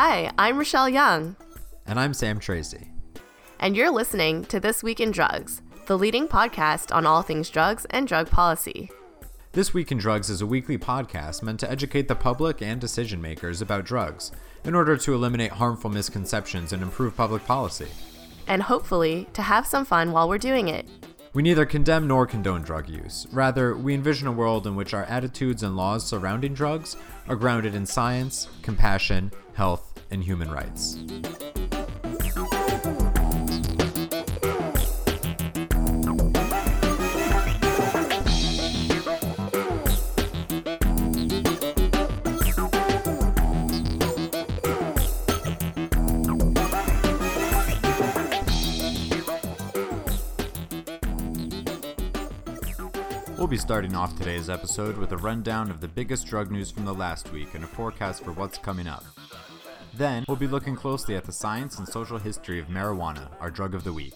Hi, I'm Rachelle Young. And I'm Sam Tracy. And you're listening to This Week in Drugs, the leading podcast on all things drugs and drug policy. This Week in Drugs is a weekly podcast meant to educate the public and decision makers about drugs in order to eliminate harmful misconceptions and improve public policy. And hopefully, to have some fun while we're doing it. We neither condemn nor condone drug use. Rather, we envision a world in which our attitudes and laws surrounding drugs are grounded in science, compassion, health, and human rights. We'll be starting off today's episode with a rundown of the biggest drug news from the last week and a forecast for what's coming up. Then, we'll be looking closely at the science and social history of marijuana, our drug of the week.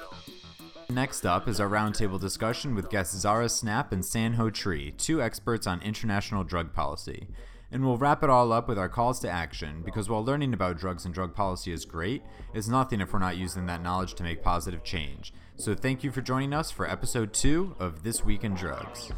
Next up is our roundtable discussion with guests Zara Snapp and Sanho Tree, two experts on international drug policy. And we'll wrap it all up with our calls to action, because while learning about drugs and drug policy is great, it's nothing if we're not using that knowledge to make positive change. So thank you for joining us for episode two of This Week in Drugs.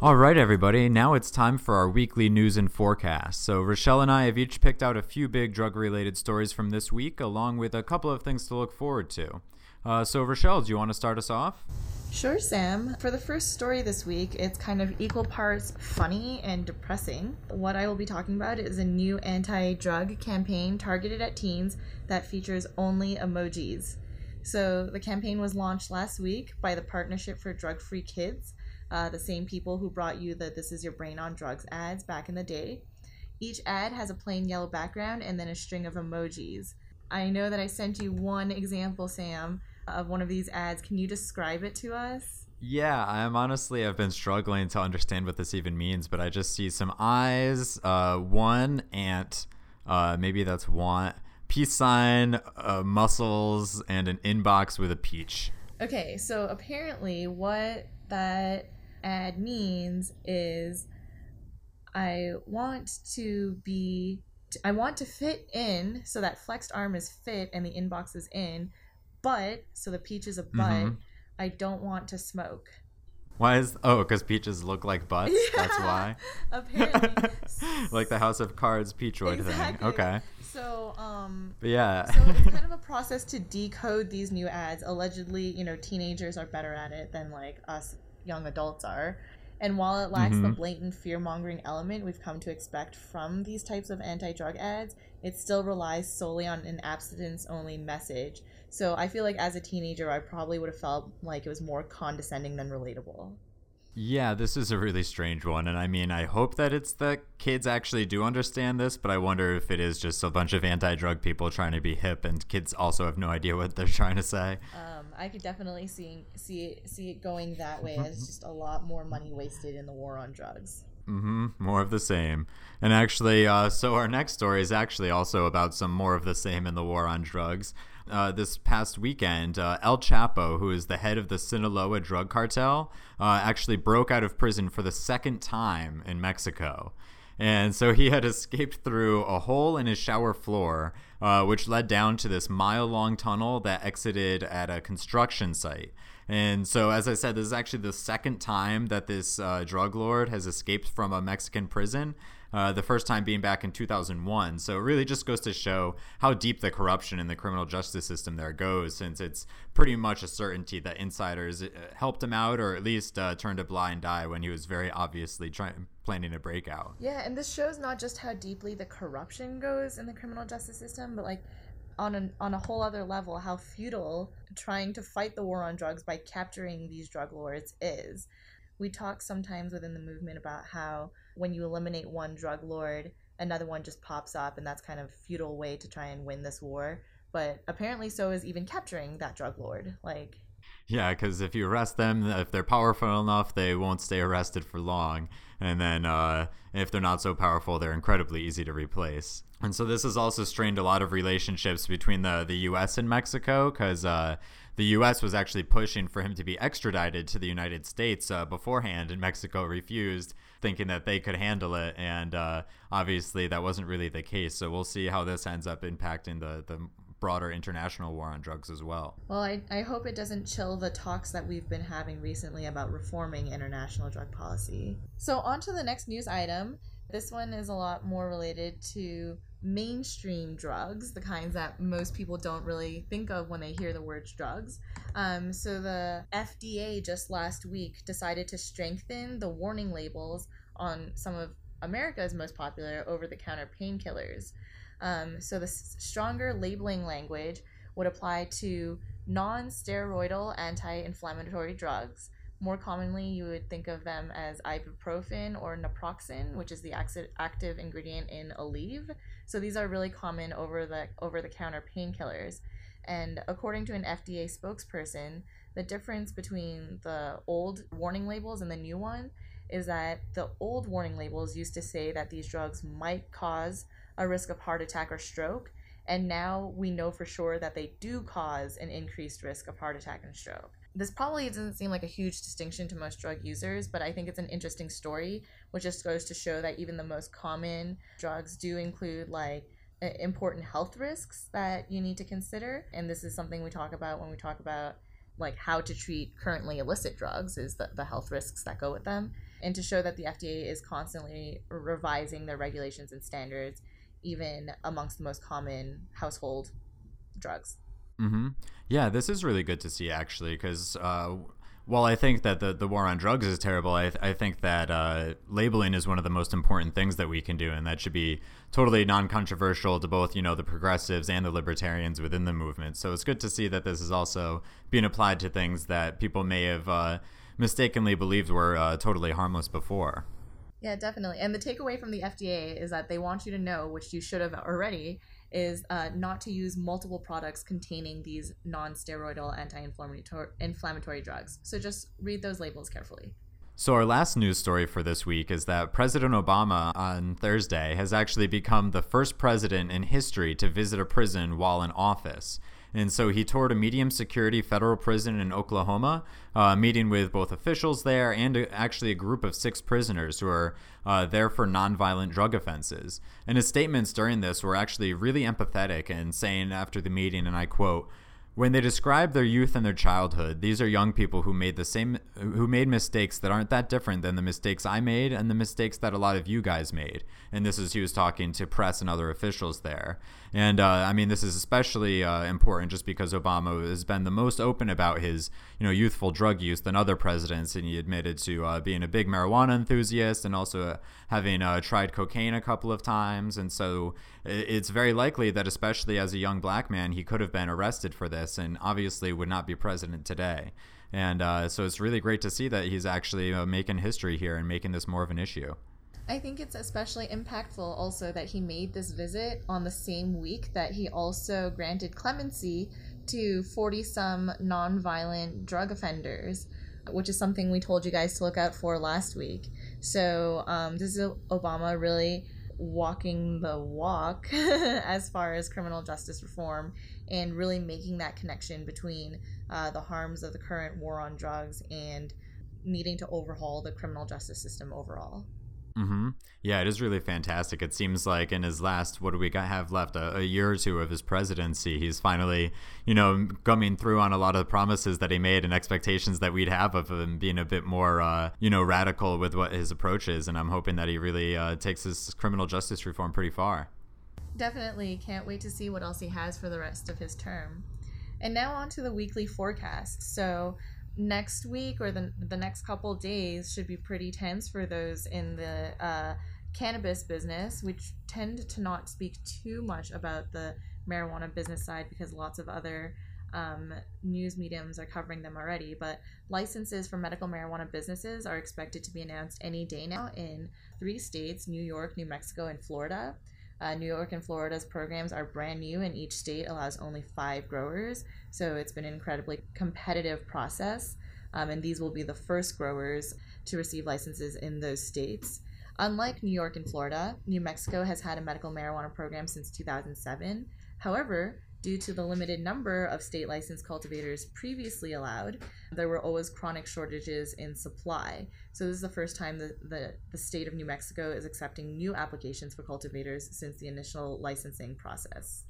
All right, everybody. Now it's time for our weekly news and forecast. So, Rachelle and I have each picked out a few big drug related stories from this week, along with a couple of things to look forward to. Uh, so, Rachelle, do you want to start us off? Sure, Sam. For the first story this week, it's kind of equal parts funny and depressing. What I will be talking about is a new anti drug campaign targeted at teens that features only emojis. So, the campaign was launched last week by the Partnership for Drug Free Kids uh, the same people who brought you the This Is Your Brain on Drugs ads back in the day. Each ad has a plain yellow background and then a string of emojis. I know that I sent you one example, Sam, of one of these ads. Can you describe it to us? Yeah, I'm honestly I've been struggling to understand what this even means, but I just see some eyes, uh, one ant, uh, maybe that's one peace sign, uh, muscles, and an inbox with a peach. Okay, so apparently what that ad means is I want to be I want to fit in so that flexed arm is fit and the inbox is in, but so the peach is a butt. Mm-hmm. I don't want to smoke. Why is oh because peaches look like butts? Yeah, that's why. Apparently, like the House of Cards Peachoid exactly. thing. Okay. So um. But yeah. so it's kind of a process to decode these new ads. Allegedly, you know, teenagers are better at it than like us young adults are. And while it lacks mm-hmm. the blatant fear mongering element we've come to expect from these types of anti drug ads, it still relies solely on an abstinence only message. So I feel like as a teenager, I probably would have felt like it was more condescending than relatable. Yeah, this is a really strange one. And I mean, I hope that it's the kids actually do understand this, but I wonder if it is just a bunch of anti drug people trying to be hip and kids also have no idea what they're trying to say. Um, I could definitely see, see, it, see it going that way as just a lot more money wasted in the war on drugs. Mm-hmm. More of the same. And actually, uh, so our next story is actually also about some more of the same in the war on drugs uh, this past weekend, uh, El Chapo, who is the head of the Sinaloa drug cartel, uh, actually broke out of prison for the second time in Mexico. And so he had escaped through a hole in his shower floor, uh, which led down to this mile long tunnel that exited at a construction site. And so, as I said, this is actually the second time that this uh, drug lord has escaped from a Mexican prison. Uh, the first time being back in 2001. So it really just goes to show how deep the corruption in the criminal justice system there goes, since it's pretty much a certainty that insiders uh, helped him out or at least uh, turned a blind eye when he was very obviously trying planning a breakout. Yeah, and this shows not just how deeply the corruption goes in the criminal justice system, but like on a, on a whole other level how futile trying to fight the war on drugs by capturing these drug lords is. We talk sometimes within the movement about how when you eliminate one drug lord, another one just pops up, and that's kind of futile way to try and win this war. But apparently, so is even capturing that drug lord. Like, Yeah, because if you arrest them, if they're powerful enough, they won't stay arrested for long. And then uh, if they're not so powerful, they're incredibly easy to replace. And so this has also strained a lot of relationships between the, the U.S. and Mexico because uh, the U.S. was actually pushing for him to be extradited to the United States uh, beforehand, and Mexico refused, thinking that they could handle it. And uh, obviously, that wasn't really the case. So we'll see how this ends up impacting the, the broader international war on drugs as well. Well, I, I hope it doesn't chill the talks that we've been having recently about reforming international drug policy. So, on to the next news item. This one is a lot more related to mainstream drugs, the kinds that most people don't really think of when they hear the words drugs. Um, so the FDA just last week decided to strengthen the warning labels on some of America's most popular over the counter painkillers. Um, so the stronger labeling language would apply to non steroidal anti inflammatory drugs more commonly, you would think of them as ibuprofen or naproxen, which is the active ingredient in Aleve. So these are really common over the over the counter painkillers. And according to an FDA spokesperson, the difference between the old warning labels and the new one is that the old warning labels used to say that these drugs might cause a risk of heart attack or stroke, and now we know for sure that they do cause an increased risk of heart attack and stroke this probably doesn't seem like a huge distinction to most drug users, but I think it's an interesting story, which just goes to show that even the most common drugs do include like important health risks that you need to consider. And this is something we talk about when we talk about like how to treat currently illicit drugs is the, the health risks that go with them and to show that the fda is constantly revising their regulations and standards even amongst the most common household drugs Mm-hmm. Yeah, this is really good to see actually, because uh, while I think that the, the war on drugs is terrible, I, th- I think that uh, labeling is one of the most important things that we can do, and that should be totally non-controversial to both you know the progressives and the libertarians within the movement. So it's good to see that this is also being applied to things that people may have uh, mistakenly believed were uh, totally harmless before. Yeah, definitely. And the takeaway from the FDA is that they want you to know, which you should have already, is uh, not to use multiple products containing these non-steroidal anti-inflammatory inflammatory drugs. So just read those labels carefully. So, our last news story for this week is that President Obama on Thursday has actually become the first president in history to visit a prison while in office. And so he toured a medium security federal prison in Oklahoma, uh, meeting with both officials there and a, actually a group of six prisoners who are uh, there for nonviolent drug offenses. And his statements during this were actually really empathetic and saying after the meeting, and I quote, when they describe their youth and their childhood, these are young people who made the same who made mistakes that aren't that different than the mistakes I made and the mistakes that a lot of you guys made. And this is he was talking to press and other officials there. And uh, I mean, this is especially uh, important just because Obama has been the most open about his you know youthful drug use than other presidents, and he admitted to uh, being a big marijuana enthusiast and also having uh, tried cocaine a couple of times. And so it's very likely that, especially as a young black man, he could have been arrested for this and obviously would not be president today. And uh, so it's really great to see that he's actually uh, making history here and making this more of an issue. I think it's especially impactful also that he made this visit on the same week that he also granted clemency to 40 some nonviolent drug offenders, which is something we told you guys to look out for last week. So, um, this is Obama really walking the walk as far as criminal justice reform and really making that connection between uh, the harms of the current war on drugs and needing to overhaul the criminal justice system overall. Mm-hmm. Yeah, it is really fantastic. It seems like in his last, what do we got, have left, a, a, year or two of his presidency, he's finally, you know, coming through on a lot of the promises that he made and expectations that we'd have of him being a bit more, uh, you know, radical with what his approach is. And I'm hoping that he really uh, takes his criminal justice reform pretty far. Definitely can't wait to see what else he has for the rest of his term. And now on to the weekly forecast. So next week or the, the next couple days should be pretty tense for those in the uh, cannabis business, which tend to not speak too much about the marijuana business side because lots of other um, news mediums are covering them already. But licenses for medical marijuana businesses are expected to be announced any day now in three states New York, New Mexico, and Florida. Uh, New York and Florida's programs are brand new, and each state allows only five growers. So it's been an incredibly competitive process. Um, and these will be the first growers to receive licenses in those states. Unlike New York and Florida, New Mexico has had a medical marijuana program since 2007. However, due to the limited number of state licensed cultivators previously allowed, there were always chronic shortages in supply. So, this is the first time that the, the state of New Mexico is accepting new applications for cultivators since the initial licensing process.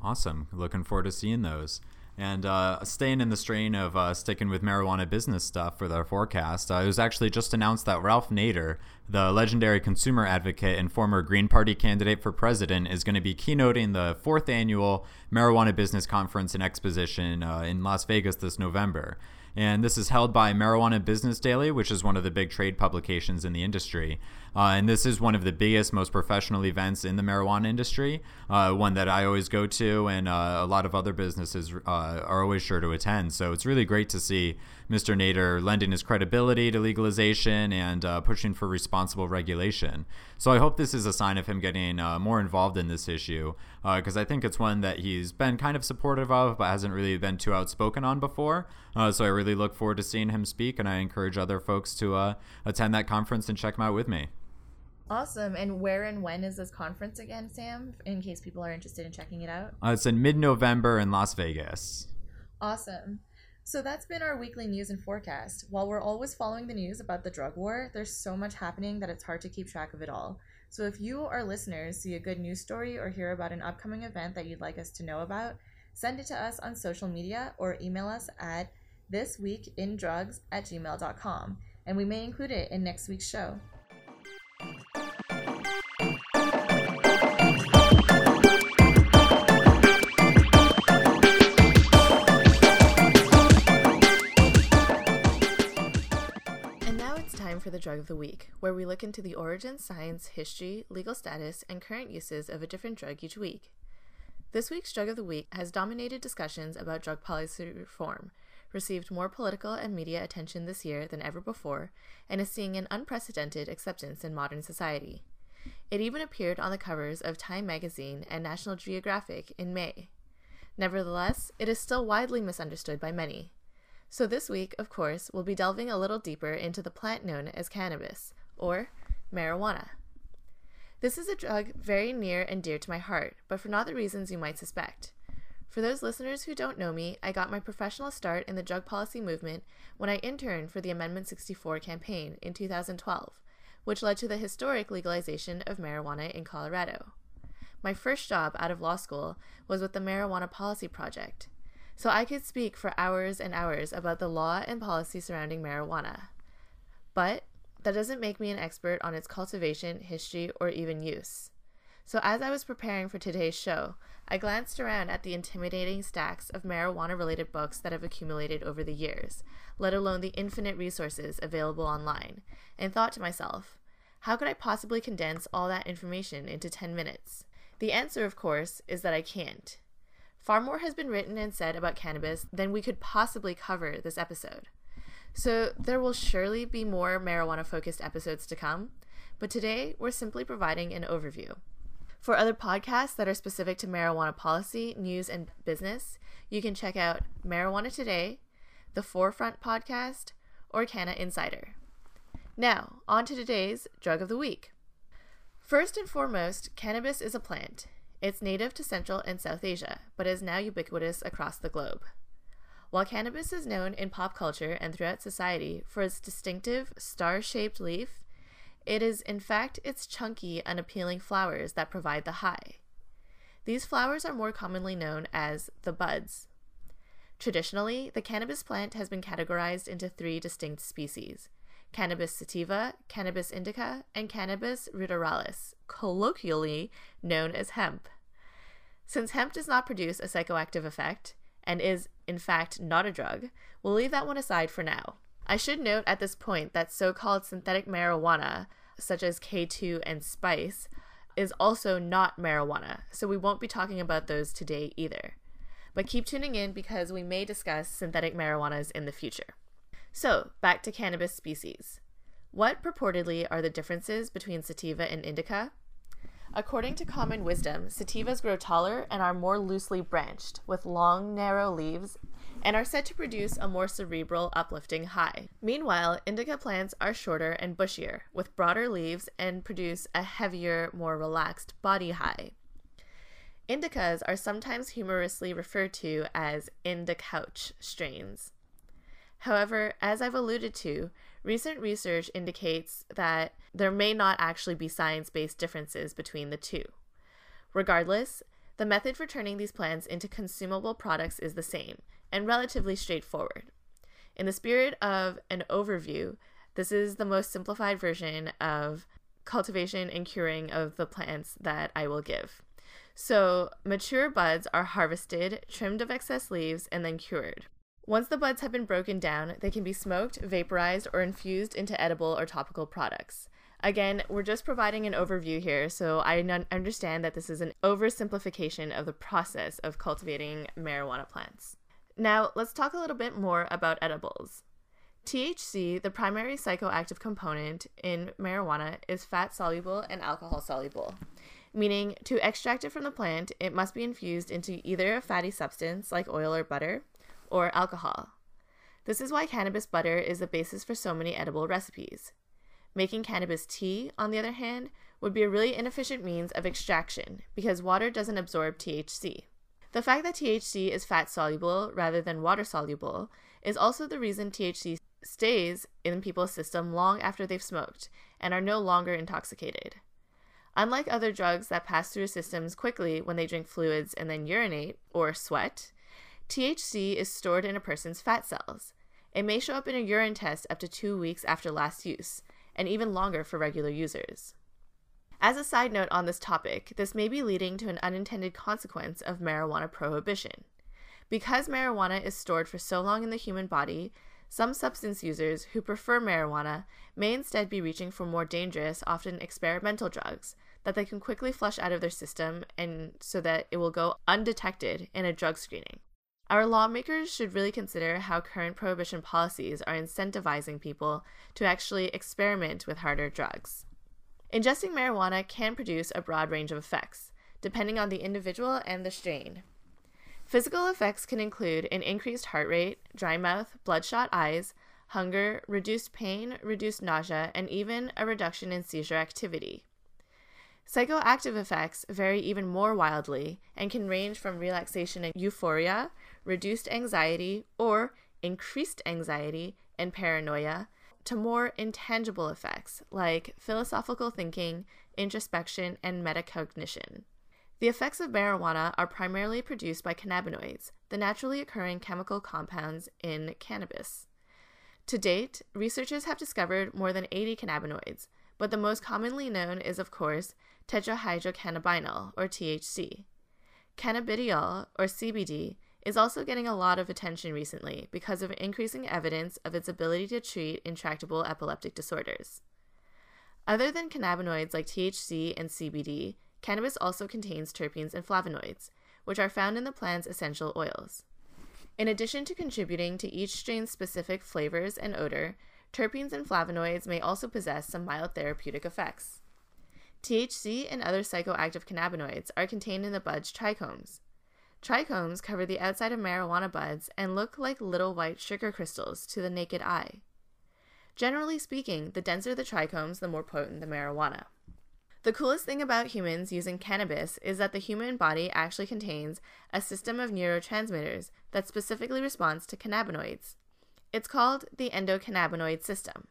Awesome. Looking forward to seeing those. And uh, staying in the strain of uh, sticking with marijuana business stuff for their forecast, uh, it was actually just announced that Ralph Nader, the legendary consumer advocate and former Green Party candidate for president, is going to be keynoting the fourth annual Marijuana Business Conference and Exposition uh, in Las Vegas this November and this is held by Marijuana Business Daily, which is one of the big trade publications in the industry. Uh, and this is one of the biggest, most professional events in the marijuana industry, uh, one that I always go to, and uh, a lot of other businesses uh, are always sure to attend. So it's really great to see Mr. Nader lending his credibility to legalization and uh, pushing for responsible regulation. So I hope this is a sign of him getting uh, more involved in this issue because I think it's one that he's been kind of supportive of, but hasn't really been too outspoken on before. so I really look forward to seeing him speak, and I encourage other folks to attend that conference and check him out with me. Awesome. And where and when is this conference again, Sam, in case people are interested in checking it out? Uh, it's in mid November in Las Vegas. Awesome. So that's been our weekly news and forecast. While we're always following the news about the drug war, there's so much happening that it's hard to keep track of it all. So if you, our listeners, see a good news story or hear about an upcoming event that you'd like us to know about, send it to us on social media or email us at thisweekindrugs at gmail.com, and we may include it in next week's show. For the Drug of the Week, where we look into the origin, science, history, legal status, and current uses of a different drug each week. This week's Drug of the Week has dominated discussions about drug policy reform, received more political and media attention this year than ever before, and is seeing an unprecedented acceptance in modern society. It even appeared on the covers of Time magazine and National Geographic in May. Nevertheless, it is still widely misunderstood by many. So, this week, of course, we'll be delving a little deeper into the plant known as cannabis, or marijuana. This is a drug very near and dear to my heart, but for not the reasons you might suspect. For those listeners who don't know me, I got my professional start in the drug policy movement when I interned for the Amendment 64 campaign in 2012, which led to the historic legalization of marijuana in Colorado. My first job out of law school was with the Marijuana Policy Project, so I could speak for hours and hours about the law and policy surrounding marijuana. But that doesn't make me an expert on its cultivation, history, or even use. So, as I was preparing for today's show, I glanced around at the intimidating stacks of marijuana related books that have accumulated over the years, let alone the infinite resources available online, and thought to myself, how could I possibly condense all that information into 10 minutes? The answer, of course, is that I can't. Far more has been written and said about cannabis than we could possibly cover this episode. So there will surely be more marijuana focused episodes to come, but today we're simply providing an overview. For other podcasts that are specific to marijuana policy, news, and business, you can check out Marijuana Today, the Forefront Podcast, or Canna Insider. Now, on to today's Drug of the Week. First and foremost, cannabis is a plant. It's native to Central and South Asia, but is now ubiquitous across the globe. While cannabis is known in pop culture and throughout society for its distinctive star shaped leaf, it is in fact its chunky, unappealing flowers that provide the high. These flowers are more commonly known as the buds. Traditionally, the cannabis plant has been categorized into three distinct species Cannabis sativa, Cannabis indica, and Cannabis ruderalis, colloquially known as hemp. Since hemp does not produce a psychoactive effect, and is, in fact, not a drug, we'll leave that one aside for now. I should note at this point that so called synthetic marijuana, such as K2 and spice, is also not marijuana, so we won't be talking about those today either. But keep tuning in because we may discuss synthetic marijuanas in the future. So, back to cannabis species. What purportedly are the differences between sativa and indica? According to common wisdom, sativas grow taller and are more loosely branched, with long, narrow leaves, and are said to produce a more cerebral, uplifting high. Meanwhile, indica plants are shorter and bushier, with broader leaves, and produce a heavier, more relaxed body high. Indicas are sometimes humorously referred to as indicouch strains. However, as I've alluded to, recent research indicates that there may not actually be science based differences between the two. Regardless, the method for turning these plants into consumable products is the same and relatively straightforward. In the spirit of an overview, this is the most simplified version of cultivation and curing of the plants that I will give. So, mature buds are harvested, trimmed of excess leaves, and then cured. Once the buds have been broken down, they can be smoked, vaporized, or infused into edible or topical products. Again, we're just providing an overview here, so I understand that this is an oversimplification of the process of cultivating marijuana plants. Now, let's talk a little bit more about edibles. THC, the primary psychoactive component in marijuana, is fat soluble and alcohol soluble, meaning to extract it from the plant, it must be infused into either a fatty substance like oil or butter or alcohol. This is why cannabis butter is the basis for so many edible recipes. Making cannabis tea, on the other hand, would be a really inefficient means of extraction because water doesn't absorb THC. The fact that THC is fat soluble rather than water soluble is also the reason THC stays in people's system long after they've smoked and are no longer intoxicated. Unlike other drugs that pass through systems quickly when they drink fluids and then urinate or sweat, THC is stored in a person's fat cells. It may show up in a urine test up to two weeks after last use, and even longer for regular users. As a side note on this topic, this may be leading to an unintended consequence of marijuana prohibition. Because marijuana is stored for so long in the human body, some substance users who prefer marijuana may instead be reaching for more dangerous, often experimental drugs that they can quickly flush out of their system and so that it will go undetected in a drug screening. Our lawmakers should really consider how current prohibition policies are incentivizing people to actually experiment with harder drugs. Ingesting marijuana can produce a broad range of effects, depending on the individual and the strain. Physical effects can include an increased heart rate, dry mouth, bloodshot eyes, hunger, reduced pain, reduced nausea, and even a reduction in seizure activity. Psychoactive effects vary even more wildly and can range from relaxation and euphoria, reduced anxiety, or increased anxiety and paranoia to more intangible effects like philosophical thinking, introspection, and metacognition. The effects of marijuana are primarily produced by cannabinoids, the naturally occurring chemical compounds in cannabis. To date, researchers have discovered more than 80 cannabinoids, but the most commonly known is, of course, tetrahydrocannabinol, or THC. Cannabidiol, or CBD, is also getting a lot of attention recently because of increasing evidence of its ability to treat intractable epileptic disorders. Other than cannabinoids like THC and CBD, cannabis also contains terpenes and flavonoids, which are found in the plant's essential oils. In addition to contributing to each strain's specific flavors and odor, terpenes and flavonoids may also possess some mild therapeutic effects. THC and other psychoactive cannabinoids are contained in the bud's trichomes. Trichomes cover the outside of marijuana buds and look like little white sugar crystals to the naked eye. Generally speaking, the denser the trichomes, the more potent the marijuana. The coolest thing about humans using cannabis is that the human body actually contains a system of neurotransmitters that specifically responds to cannabinoids. It's called the endocannabinoid system.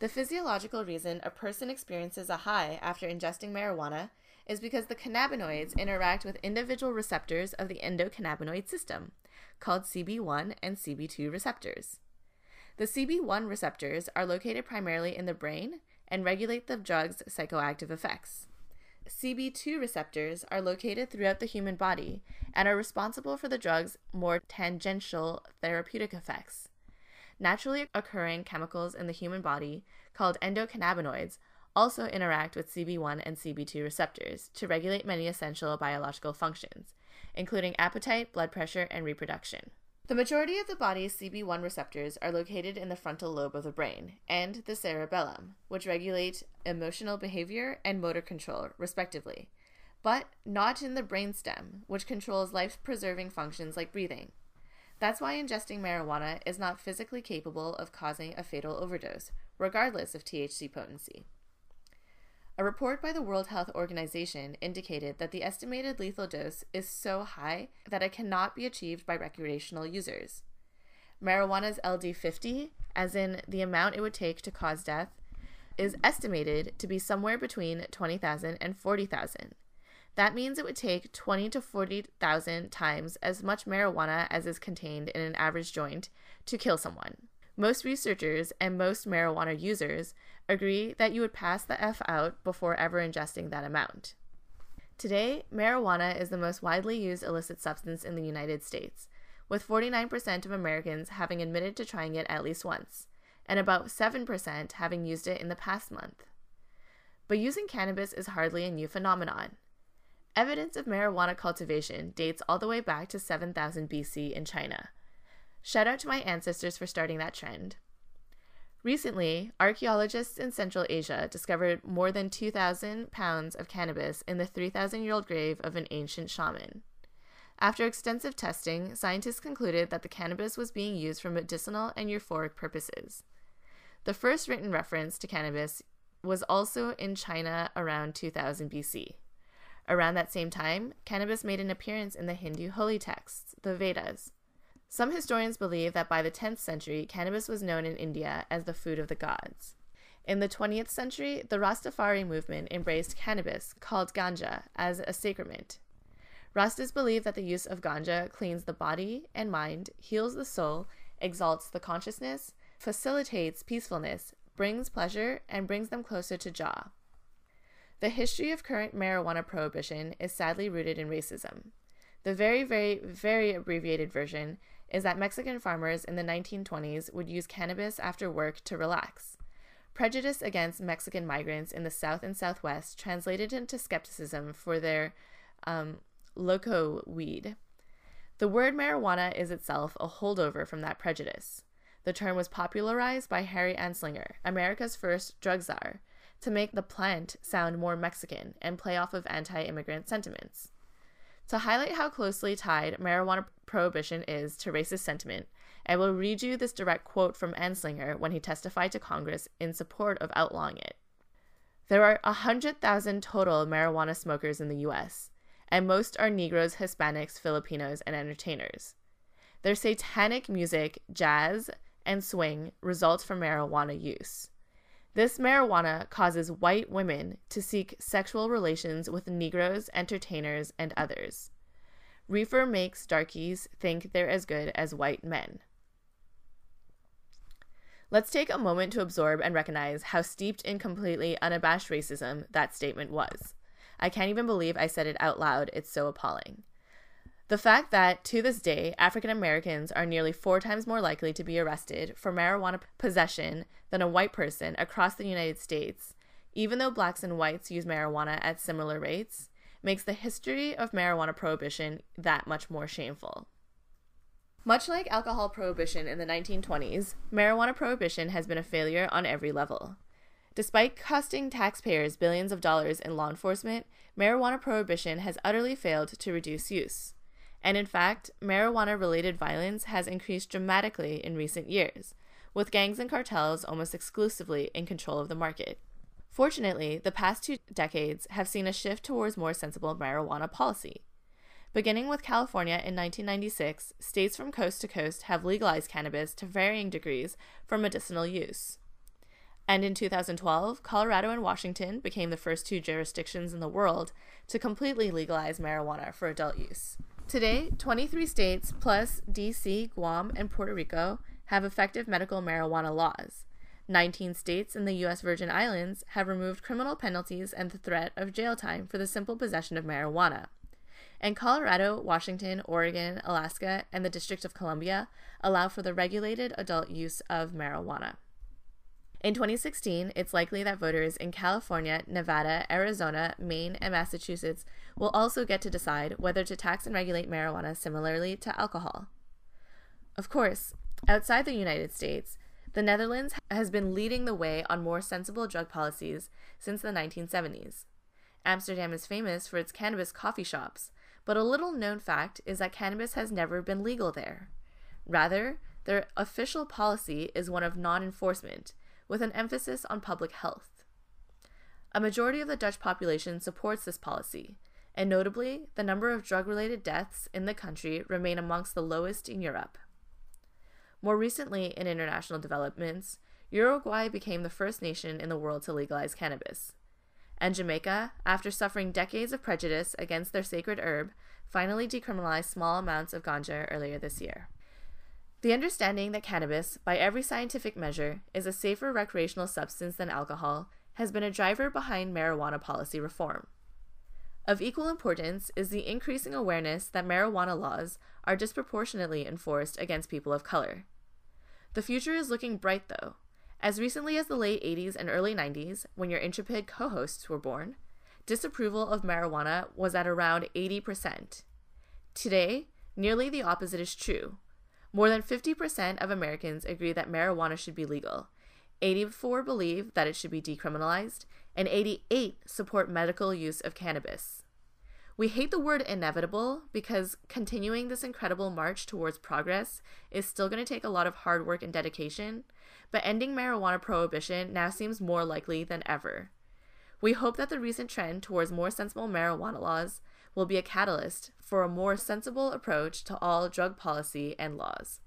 The physiological reason a person experiences a high after ingesting marijuana is because the cannabinoids interact with individual receptors of the endocannabinoid system, called CB1 and CB2 receptors. The CB1 receptors are located primarily in the brain and regulate the drug's psychoactive effects. CB2 receptors are located throughout the human body and are responsible for the drug's more tangential therapeutic effects. Naturally occurring chemicals in the human body, called endocannabinoids, also interact with CB1 and CB2 receptors to regulate many essential biological functions, including appetite, blood pressure, and reproduction. The majority of the body's CB1 receptors are located in the frontal lobe of the brain and the cerebellum, which regulate emotional behavior and motor control, respectively, but not in the brainstem, which controls life preserving functions like breathing. That's why ingesting marijuana is not physically capable of causing a fatal overdose, regardless of THC potency. A report by the World Health Organization indicated that the estimated lethal dose is so high that it cannot be achieved by recreational users. Marijuana's LD50, as in the amount it would take to cause death, is estimated to be somewhere between 20,000 and 40,000. That means it would take 20 to 40,000 times as much marijuana as is contained in an average joint to kill someone. Most researchers and most marijuana users agree that you would pass the F out before ever ingesting that amount. Today, marijuana is the most widely used illicit substance in the United States, with 49% of Americans having admitted to trying it at least once, and about 7% having used it in the past month. But using cannabis is hardly a new phenomenon. Evidence of marijuana cultivation dates all the way back to 7000 BC in China. Shout out to my ancestors for starting that trend. Recently, archaeologists in Central Asia discovered more than 2,000 pounds of cannabis in the 3,000 year old grave of an ancient shaman. After extensive testing, scientists concluded that the cannabis was being used for medicinal and euphoric purposes. The first written reference to cannabis was also in China around 2000 BC. Around that same time, cannabis made an appearance in the Hindu holy texts, the Vedas. Some historians believe that by the 10th century, cannabis was known in India as the food of the gods. In the 20th century, the Rastafari movement embraced cannabis, called ganja, as a sacrament. Rastas believe that the use of ganja cleans the body and mind, heals the soul, exalts the consciousness, facilitates peacefulness, brings pleasure, and brings them closer to Jah. The history of current marijuana prohibition is sadly rooted in racism. The very, very, very abbreviated version is that Mexican farmers in the 1920s would use cannabis after work to relax. Prejudice against Mexican migrants in the South and Southwest translated into skepticism for their um, loco weed. The word marijuana is itself a holdover from that prejudice. The term was popularized by Harry Anslinger, America's first drug czar, to make the plant sound more Mexican and play off of anti immigrant sentiments. To highlight how closely tied marijuana prohibition is to racist sentiment, I will read you this direct quote from Anslinger when he testified to Congress in support of outlawing it. There are 100,000 total marijuana smokers in the U.S., and most are Negroes, Hispanics, Filipinos, and entertainers. Their satanic music, jazz, and swing results from marijuana use. This marijuana causes white women to seek sexual relations with Negroes, entertainers, and others. Reefer makes darkies think they're as good as white men. Let's take a moment to absorb and recognize how steeped in completely unabashed racism that statement was. I can't even believe I said it out loud, it's so appalling. The fact that, to this day, African Americans are nearly four times more likely to be arrested for marijuana possession than a white person across the United States, even though blacks and whites use marijuana at similar rates, makes the history of marijuana prohibition that much more shameful. Much like alcohol prohibition in the 1920s, marijuana prohibition has been a failure on every level. Despite costing taxpayers billions of dollars in law enforcement, marijuana prohibition has utterly failed to reduce use. And in fact, marijuana related violence has increased dramatically in recent years, with gangs and cartels almost exclusively in control of the market. Fortunately, the past two decades have seen a shift towards more sensible marijuana policy. Beginning with California in 1996, states from coast to coast have legalized cannabis to varying degrees for medicinal use. And in 2012, Colorado and Washington became the first two jurisdictions in the world to completely legalize marijuana for adult use. Today, 23 states plus DC, Guam, and Puerto Rico have effective medical marijuana laws. 19 states in the U.S. Virgin Islands have removed criminal penalties and the threat of jail time for the simple possession of marijuana. And Colorado, Washington, Oregon, Alaska, and the District of Columbia allow for the regulated adult use of marijuana. In 2016, it's likely that voters in California, Nevada, Arizona, Maine, and Massachusetts will also get to decide whether to tax and regulate marijuana similarly to alcohol. Of course, outside the United States, the Netherlands has been leading the way on more sensible drug policies since the 1970s. Amsterdam is famous for its cannabis coffee shops, but a little known fact is that cannabis has never been legal there. Rather, their official policy is one of non enforcement, with an emphasis on public health. A majority of the Dutch population supports this policy, and notably, the number of drug related deaths in the country remain amongst the lowest in Europe. More recently, in international developments, Uruguay became the first nation in the world to legalize cannabis. And Jamaica, after suffering decades of prejudice against their sacred herb, finally decriminalized small amounts of ganja earlier this year. The understanding that cannabis, by every scientific measure, is a safer recreational substance than alcohol has been a driver behind marijuana policy reform. Of equal importance is the increasing awareness that marijuana laws are disproportionately enforced against people of color. The future is looking bright, though. As recently as the late 80s and early 90s, when your intrepid co hosts were born, disapproval of marijuana was at around 80%. Today, nearly the opposite is true. More than 50% of Americans agree that marijuana should be legal, 84 believe that it should be decriminalized, and 88 support medical use of cannabis. We hate the word inevitable because continuing this incredible march towards progress is still going to take a lot of hard work and dedication, but ending marijuana prohibition now seems more likely than ever. We hope that the recent trend towards more sensible marijuana laws will be a catalyst for a more sensible approach to all drug policy and laws.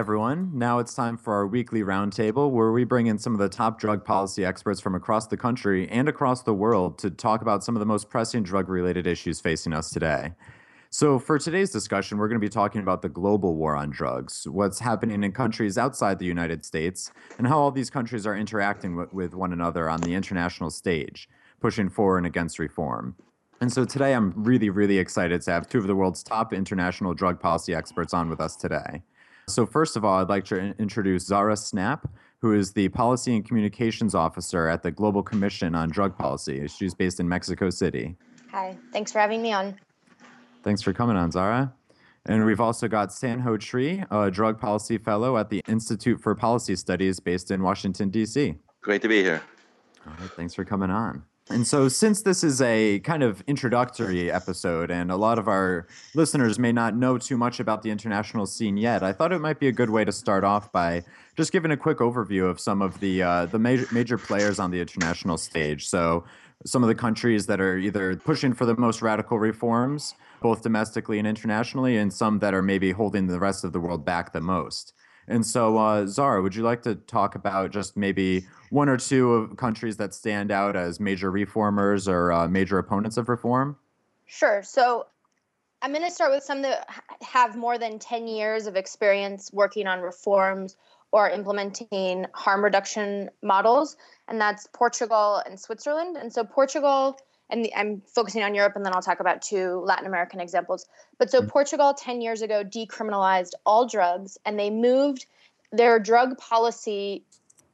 Everyone. Now it's time for our weekly roundtable where we bring in some of the top drug policy experts from across the country and across the world to talk about some of the most pressing drug related issues facing us today. So, for today's discussion, we're going to be talking about the global war on drugs, what's happening in countries outside the United States, and how all these countries are interacting with, with one another on the international stage, pushing for and against reform. And so today I'm really, really excited to have two of the world's top international drug policy experts on with us today. So, first of all, I'd like to introduce Zara Snapp, who is the Policy and Communications Officer at the Global Commission on Drug Policy. She's based in Mexico City. Hi, thanks for having me on. Thanks for coming on, Zara. And we've also got Sanho Tree, a drug policy fellow at the Institute for Policy Studies based in Washington, D.C. Great to be here. All right, thanks for coming on. And so, since this is a kind of introductory episode, and a lot of our listeners may not know too much about the international scene yet, I thought it might be a good way to start off by just giving a quick overview of some of the uh, the major major players on the international stage. So, some of the countries that are either pushing for the most radical reforms, both domestically and internationally, and some that are maybe holding the rest of the world back the most. And so, uh, Zara, would you like to talk about just maybe one or two of countries that stand out as major reformers or uh, major opponents of reform? Sure. So I'm going to start with some that have more than 10 years of experience working on reforms or implementing harm reduction models, and that's Portugal and Switzerland. And so, Portugal, and the, I'm focusing on Europe, and then I'll talk about two Latin American examples. But so, mm-hmm. Portugal 10 years ago decriminalized all drugs, and they moved their drug policy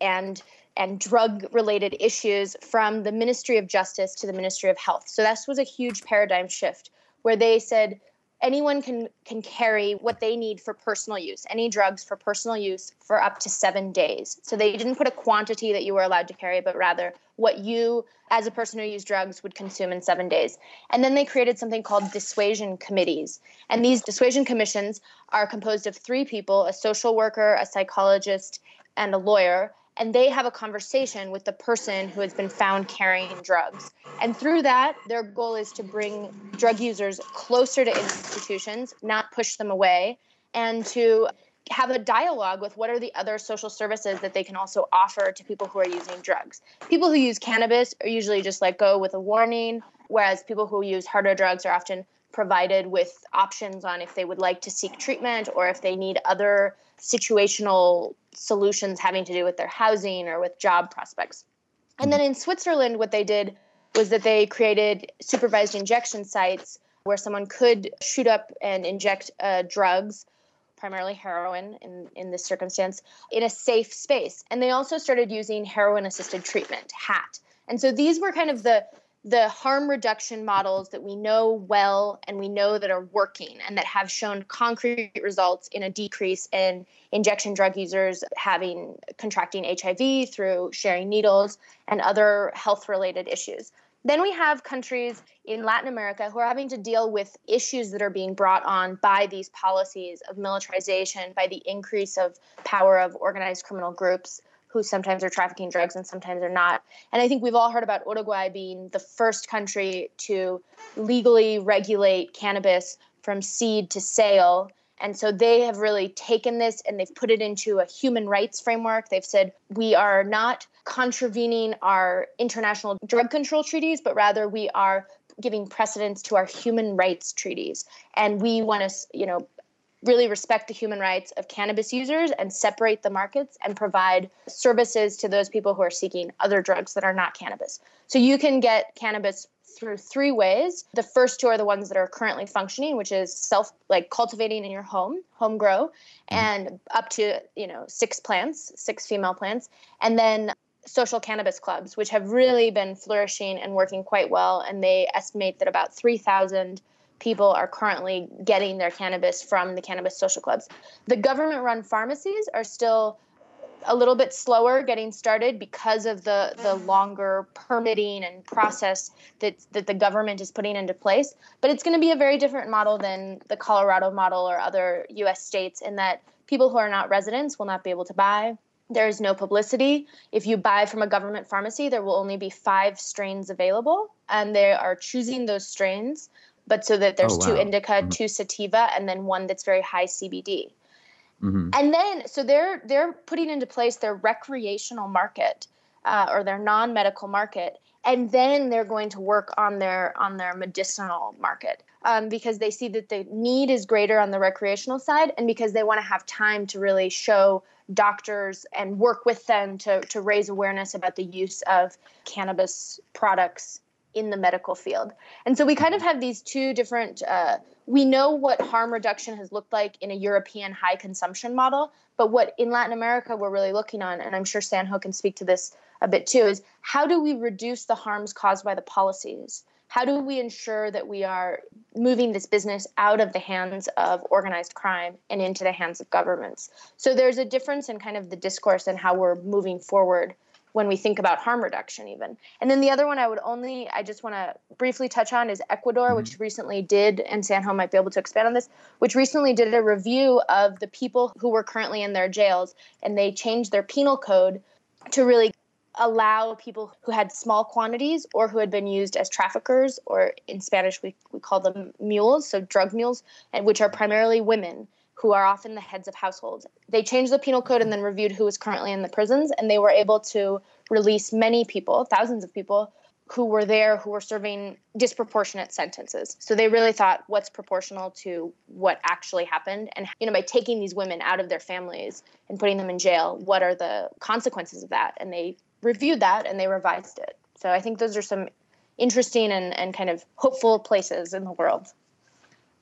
and and drug related issues from the Ministry of Justice to the Ministry of Health. So this was a huge paradigm shift where they said anyone can can carry what they need for personal use any drugs for personal use for up to seven days. So they didn't put a quantity that you were allowed to carry but rather what you as a person who used drugs would consume in seven days. And then they created something called dissuasion committees. And these dissuasion commissions are composed of three people a social worker a psychologist and a lawyer and they have a conversation with the person who has been found carrying drugs. And through that, their goal is to bring drug users closer to institutions, not push them away, and to have a dialogue with what are the other social services that they can also offer to people who are using drugs. People who use cannabis are usually just let go with a warning, whereas people who use harder drugs are often provided with options on if they would like to seek treatment or if they need other situational solutions having to do with their housing or with job prospects. And then in Switzerland, what they did was that they created supervised injection sites where someone could shoot up and inject uh, drugs, primarily heroin in, in this circumstance, in a safe space. And they also started using heroin assisted treatment, HAT. And so these were kind of the the harm reduction models that we know well and we know that are working and that have shown concrete results in a decrease in injection drug users having contracting HIV through sharing needles and other health related issues. Then we have countries in Latin America who are having to deal with issues that are being brought on by these policies of militarization, by the increase of power of organized criminal groups who sometimes are trafficking drugs and sometimes are not. And I think we've all heard about Uruguay being the first country to legally regulate cannabis from seed to sale. And so they have really taken this and they've put it into a human rights framework. They've said we are not contravening our international drug control treaties, but rather we are giving precedence to our human rights treaties. And we want to, you know, really respect the human rights of cannabis users and separate the markets and provide services to those people who are seeking other drugs that are not cannabis. So you can get cannabis through three ways. The first two are the ones that are currently functioning, which is self like cultivating in your home, home grow, mm-hmm. and up to, you know, six plants, six female plants. And then social cannabis clubs, which have really been flourishing and working quite well. And they estimate that about 3,000 people are currently getting their cannabis from the cannabis social clubs. The government run pharmacies are still a little bit slower getting started because of the the longer permitting and process that that the government is putting into place but it's going to be a very different model than the Colorado model or other US states in that people who are not residents will not be able to buy there is no publicity. If you buy from a government pharmacy, there will only be five strains available, and they are choosing those strains but so that there's oh, wow. two indica, mm-hmm. two sativa, and then one that's very high CBD. Mm-hmm. And then so they're they're putting into place their recreational market uh, or their non-medical market, and then they're going to work on their on their medicinal market um, because they see that the need is greater on the recreational side, and because they want to have time to really show doctors and work with them to to raise awareness about the use of cannabis products in the medical field. And so we kind of have these two different, uh, we know what harm reduction has looked like in a European high consumption model, but what in Latin America we're really looking on, and I'm sure Sanho can speak to this a bit too, is how do we reduce the harms caused by the policies? How do we ensure that we are moving this business out of the hands of organized crime and into the hands of governments? So there's a difference in kind of the discourse and how we're moving forward when we think about harm reduction even and then the other one i would only i just want to briefly touch on is ecuador mm-hmm. which recently did and sanho might be able to expand on this which recently did a review of the people who were currently in their jails and they changed their penal code to really allow people who had small quantities or who had been used as traffickers or in spanish we, we call them mules so drug mules and which are primarily women who are often the heads of households. They changed the penal code and then reviewed who was currently in the prisons, and they were able to release many people, thousands of people, who were there who were serving disproportionate sentences. So they really thought what's proportional to what actually happened and you know by taking these women out of their families and putting them in jail, what are the consequences of that? And they reviewed that and they revised it. So I think those are some interesting and, and kind of hopeful places in the world.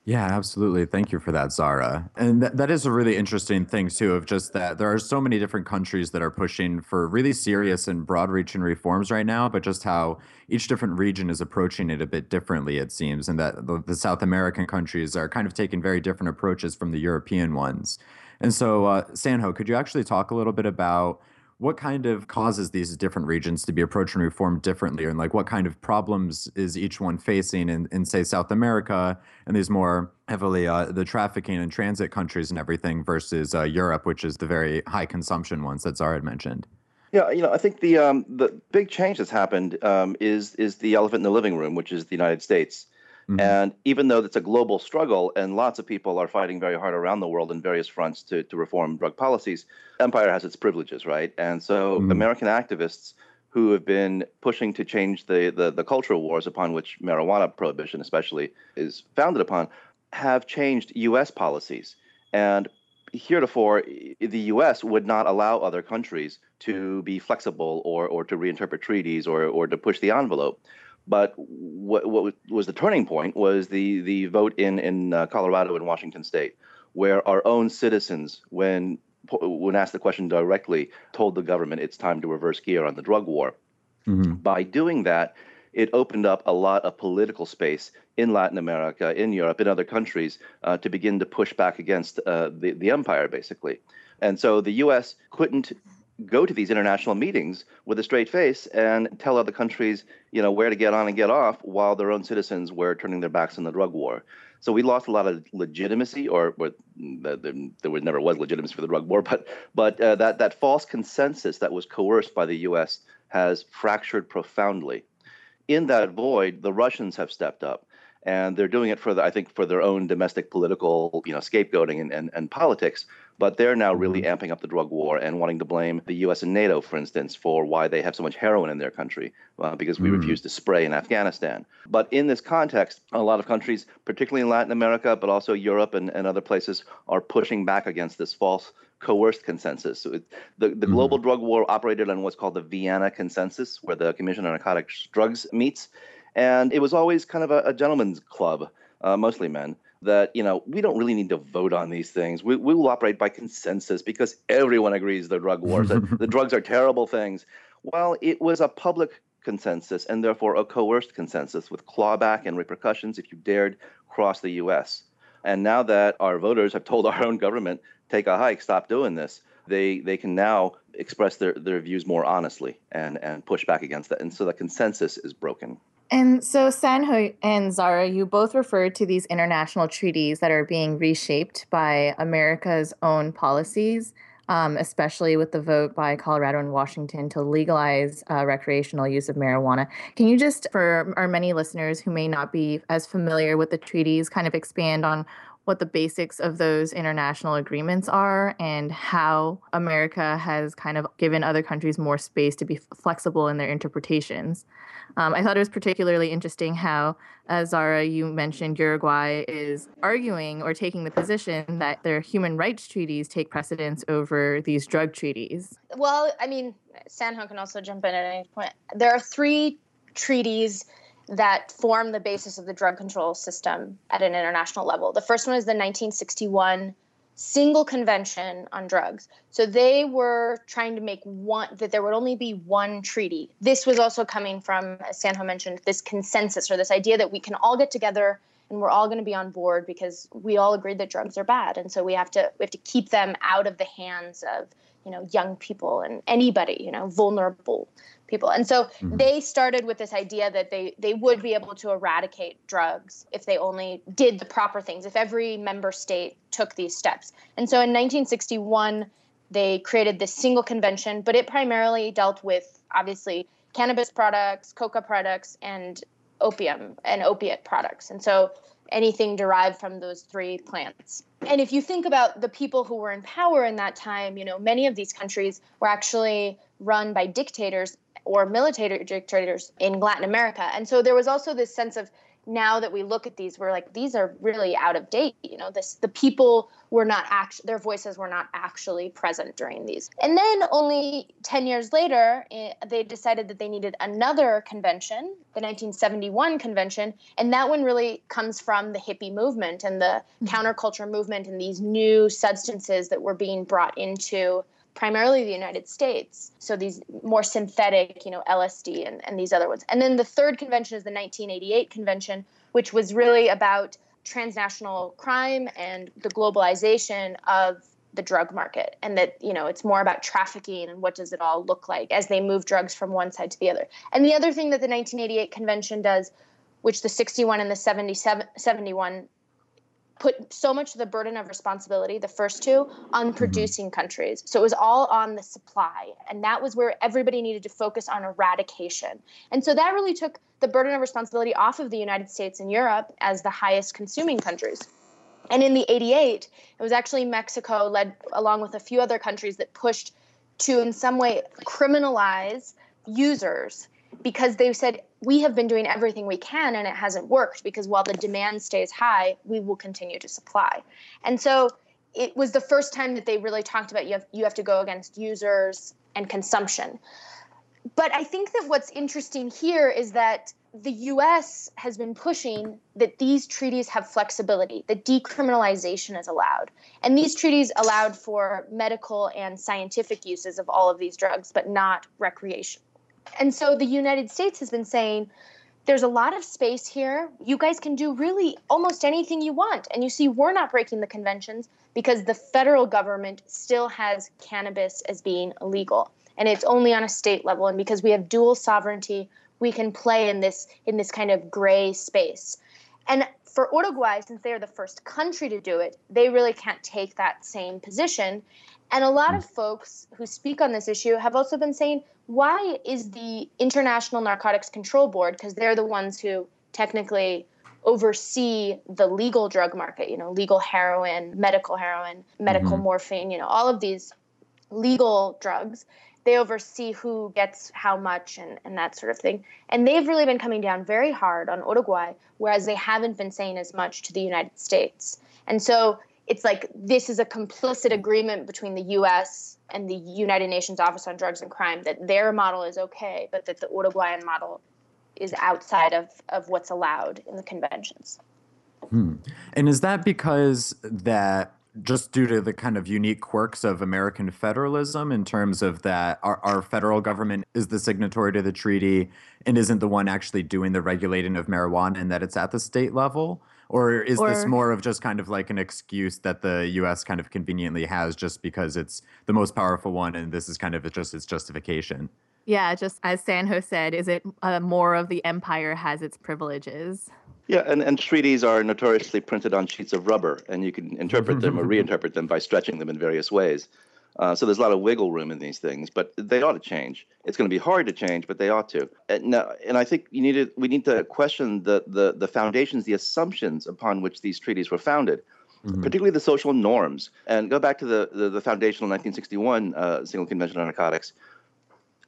Yeah, absolutely. Thank you for that, Zara. And th- that is a really interesting thing, too, of just that there are so many different countries that are pushing for really serious and broad reaching reforms right now, but just how each different region is approaching it a bit differently, it seems, and that the, the South American countries are kind of taking very different approaches from the European ones. And so, uh, Sanho, could you actually talk a little bit about? What kind of causes these different regions to be approaching reform differently and like what kind of problems is each one facing in, in say south america and these more heavily uh, the trafficking and transit countries and everything versus uh, europe which is the very high consumption ones that zara had mentioned yeah, you know, I think the um, the big change that's happened um, is is the elephant in the living room, which is the United States. Mm-hmm. And even though it's a global struggle and lots of people are fighting very hard around the world in various fronts to, to reform drug policies, empire has its privileges, right? And so mm-hmm. American activists who have been pushing to change the, the, the cultural wars upon which marijuana prohibition especially is founded upon have changed U.S. policies. And heretofore, the U.S. would not allow other countries to be flexible or, or to reinterpret treaties or, or to push the envelope. But what, what was the turning point was the, the vote in, in uh, Colorado and Washington state, where our own citizens, when, when asked the question directly, told the government it's time to reverse gear on the drug war. Mm-hmm. By doing that, it opened up a lot of political space in Latin America, in Europe, in other countries uh, to begin to push back against uh, the, the empire, basically. And so the U.S. couldn't go to these international meetings with a straight face and tell other countries, you know, where to get on and get off while their own citizens were turning their backs on the drug war. So we lost a lot of legitimacy, or, or there was never was legitimacy for the drug war, but but uh, that that false consensus that was coerced by the U.S. has fractured profoundly in that void, the Russians have stepped up. And they're doing it for, the, I think, for their own domestic political, you know, scapegoating and, and, and politics. But they're now really mm-hmm. amping up the drug war and wanting to blame the U.S. and NATO, for instance, for why they have so much heroin in their country, uh, because we mm. refuse to spray in Afghanistan. But in this context, a lot of countries, particularly in Latin America, but also Europe and, and other places, are pushing back against this false coerced consensus. So it, the, the mm global drug war operated on what's called the Vienna Consensus, where the Commission on Narcotic Drugs meets. And it was always kind of a, a gentleman's club, uh, mostly men, that, you know, we don't really need to vote on these things. We, we will operate by consensus because everyone agrees the drug wars, that the drugs are terrible things. Well, it was a public consensus and therefore a coerced consensus with clawback and repercussions if you dared cross the U.S. And now that our voters have told our own government take a hike, stop doing this. They they can now express their, their views more honestly and, and push back against that. And so the consensus is broken. And so Sanho and Zara, you both referred to these international treaties that are being reshaped by America's own policies, um, especially with the vote by Colorado and Washington to legalize uh, recreational use of marijuana. Can you just, for our many listeners who may not be as familiar with the treaties, kind of expand on what the basics of those international agreements are and how America has kind of given other countries more space to be flexible in their interpretations. Um, I thought it was particularly interesting how, uh, Zara, you mentioned Uruguay is arguing or taking the position that their human rights treaties take precedence over these drug treaties. Well, I mean, Sanho can also jump in at any point. There are three treaties that form the basis of the drug control system at an international level. The first one is the 1961 single convention on drugs. So they were trying to make one that there would only be one treaty. This was also coming from, as Sanho mentioned, this consensus or this idea that we can all get together and we're all going to be on board because we all agreed that drugs are bad, and so we have to we have to keep them out of the hands of you know young people and anybody you know vulnerable people. And so mm-hmm. they started with this idea that they they would be able to eradicate drugs if they only did the proper things, if every member state took these steps. And so in 1961 they created this single convention, but it primarily dealt with obviously cannabis products, coca products and opium and opiate products. And so anything derived from those three plants. And if you think about the people who were in power in that time, you know, many of these countries were actually run by dictators or military dictators in Latin America. And so there was also this sense of now that we look at these, we're like, these are really out of date. You know, this the people were not act their voices were not actually present during these. And then only 10 years later, eh, they decided that they needed another convention, the 1971 convention, and that one really comes from the hippie movement and the mm-hmm. counterculture movement and these new substances that were being brought into primarily the United States. So these more synthetic, you know, LSD and, and these other ones. And then the third convention is the 1988 convention, which was really about transnational crime and the globalization of the drug market and that you know it's more about trafficking and what does it all look like as they move drugs from one side to the other and the other thing that the 1988 convention does which the 61 and the 77, 71 put so much of the burden of responsibility, the first two, on mm-hmm. producing mm-hmm. countries. So it was all on the supply. And that was where everybody needed to focus on eradication. And so that really took the burden of responsibility off of the United States and Europe as the highest consuming countries. And in the 88, it was actually Mexico, led along with a few other countries, that pushed to, in some way, criminalize users because they said we have been doing everything we can and it hasn't worked because while the demand stays high, we will continue to supply. And so it was the first time that they really talked about you have, you have to go against users and consumption. But I think that what's interesting here is that the US has been pushing that these treaties have flexibility, that decriminalization is allowed. And these treaties allowed for medical and scientific uses of all of these drugs, but not recreation. And so the United States has been saying, there's a lot of space here. You guys can do really almost anything you want. And you see, we're not breaking the conventions because the federal government still has cannabis as being illegal. And it's only on a state level. And because we have dual sovereignty, we can play in this in this kind of gray space. And for Uruguay, since they are the first country to do it, they really can't take that same position. And a lot of mm. folks who speak on this issue have also been saying, why is the International Narcotics Control Board, because they're the ones who technically oversee the legal drug market, you know, legal heroin, medical heroin, medical mm-hmm. morphine, you know, all of these legal drugs. They oversee who gets how much and, and that sort of thing. And they've really been coming down very hard on Uruguay, whereas they haven't been saying as much to the United States. And so it's like this is a complicit agreement between the US and the United Nations Office on Drugs and Crime that their model is okay, but that the Uruguayan model is outside of, of what's allowed in the conventions. Hmm. And is that because that just due to the kind of unique quirks of American federalism in terms of that our, our federal government is the signatory to the treaty and isn't the one actually doing the regulating of marijuana and that it's at the state level? Or is or, this more of just kind of like an excuse that the US kind of conveniently has just because it's the most powerful one and this is kind of just its justification? Yeah, just as Sanho said, is it uh, more of the empire has its privileges? Yeah, and, and treaties are notoriously printed on sheets of rubber, and you can interpret them or reinterpret them by stretching them in various ways. Uh, so there's a lot of wiggle room in these things, but they ought to change. It's going to be hard to change, but they ought to. And, now, and I think you need to, we need to question the, the, the foundations, the assumptions upon which these treaties were founded. Mm-hmm. particularly the social norms. And go back to the, the, the foundational 1961 uh, Single Convention on Narcotics,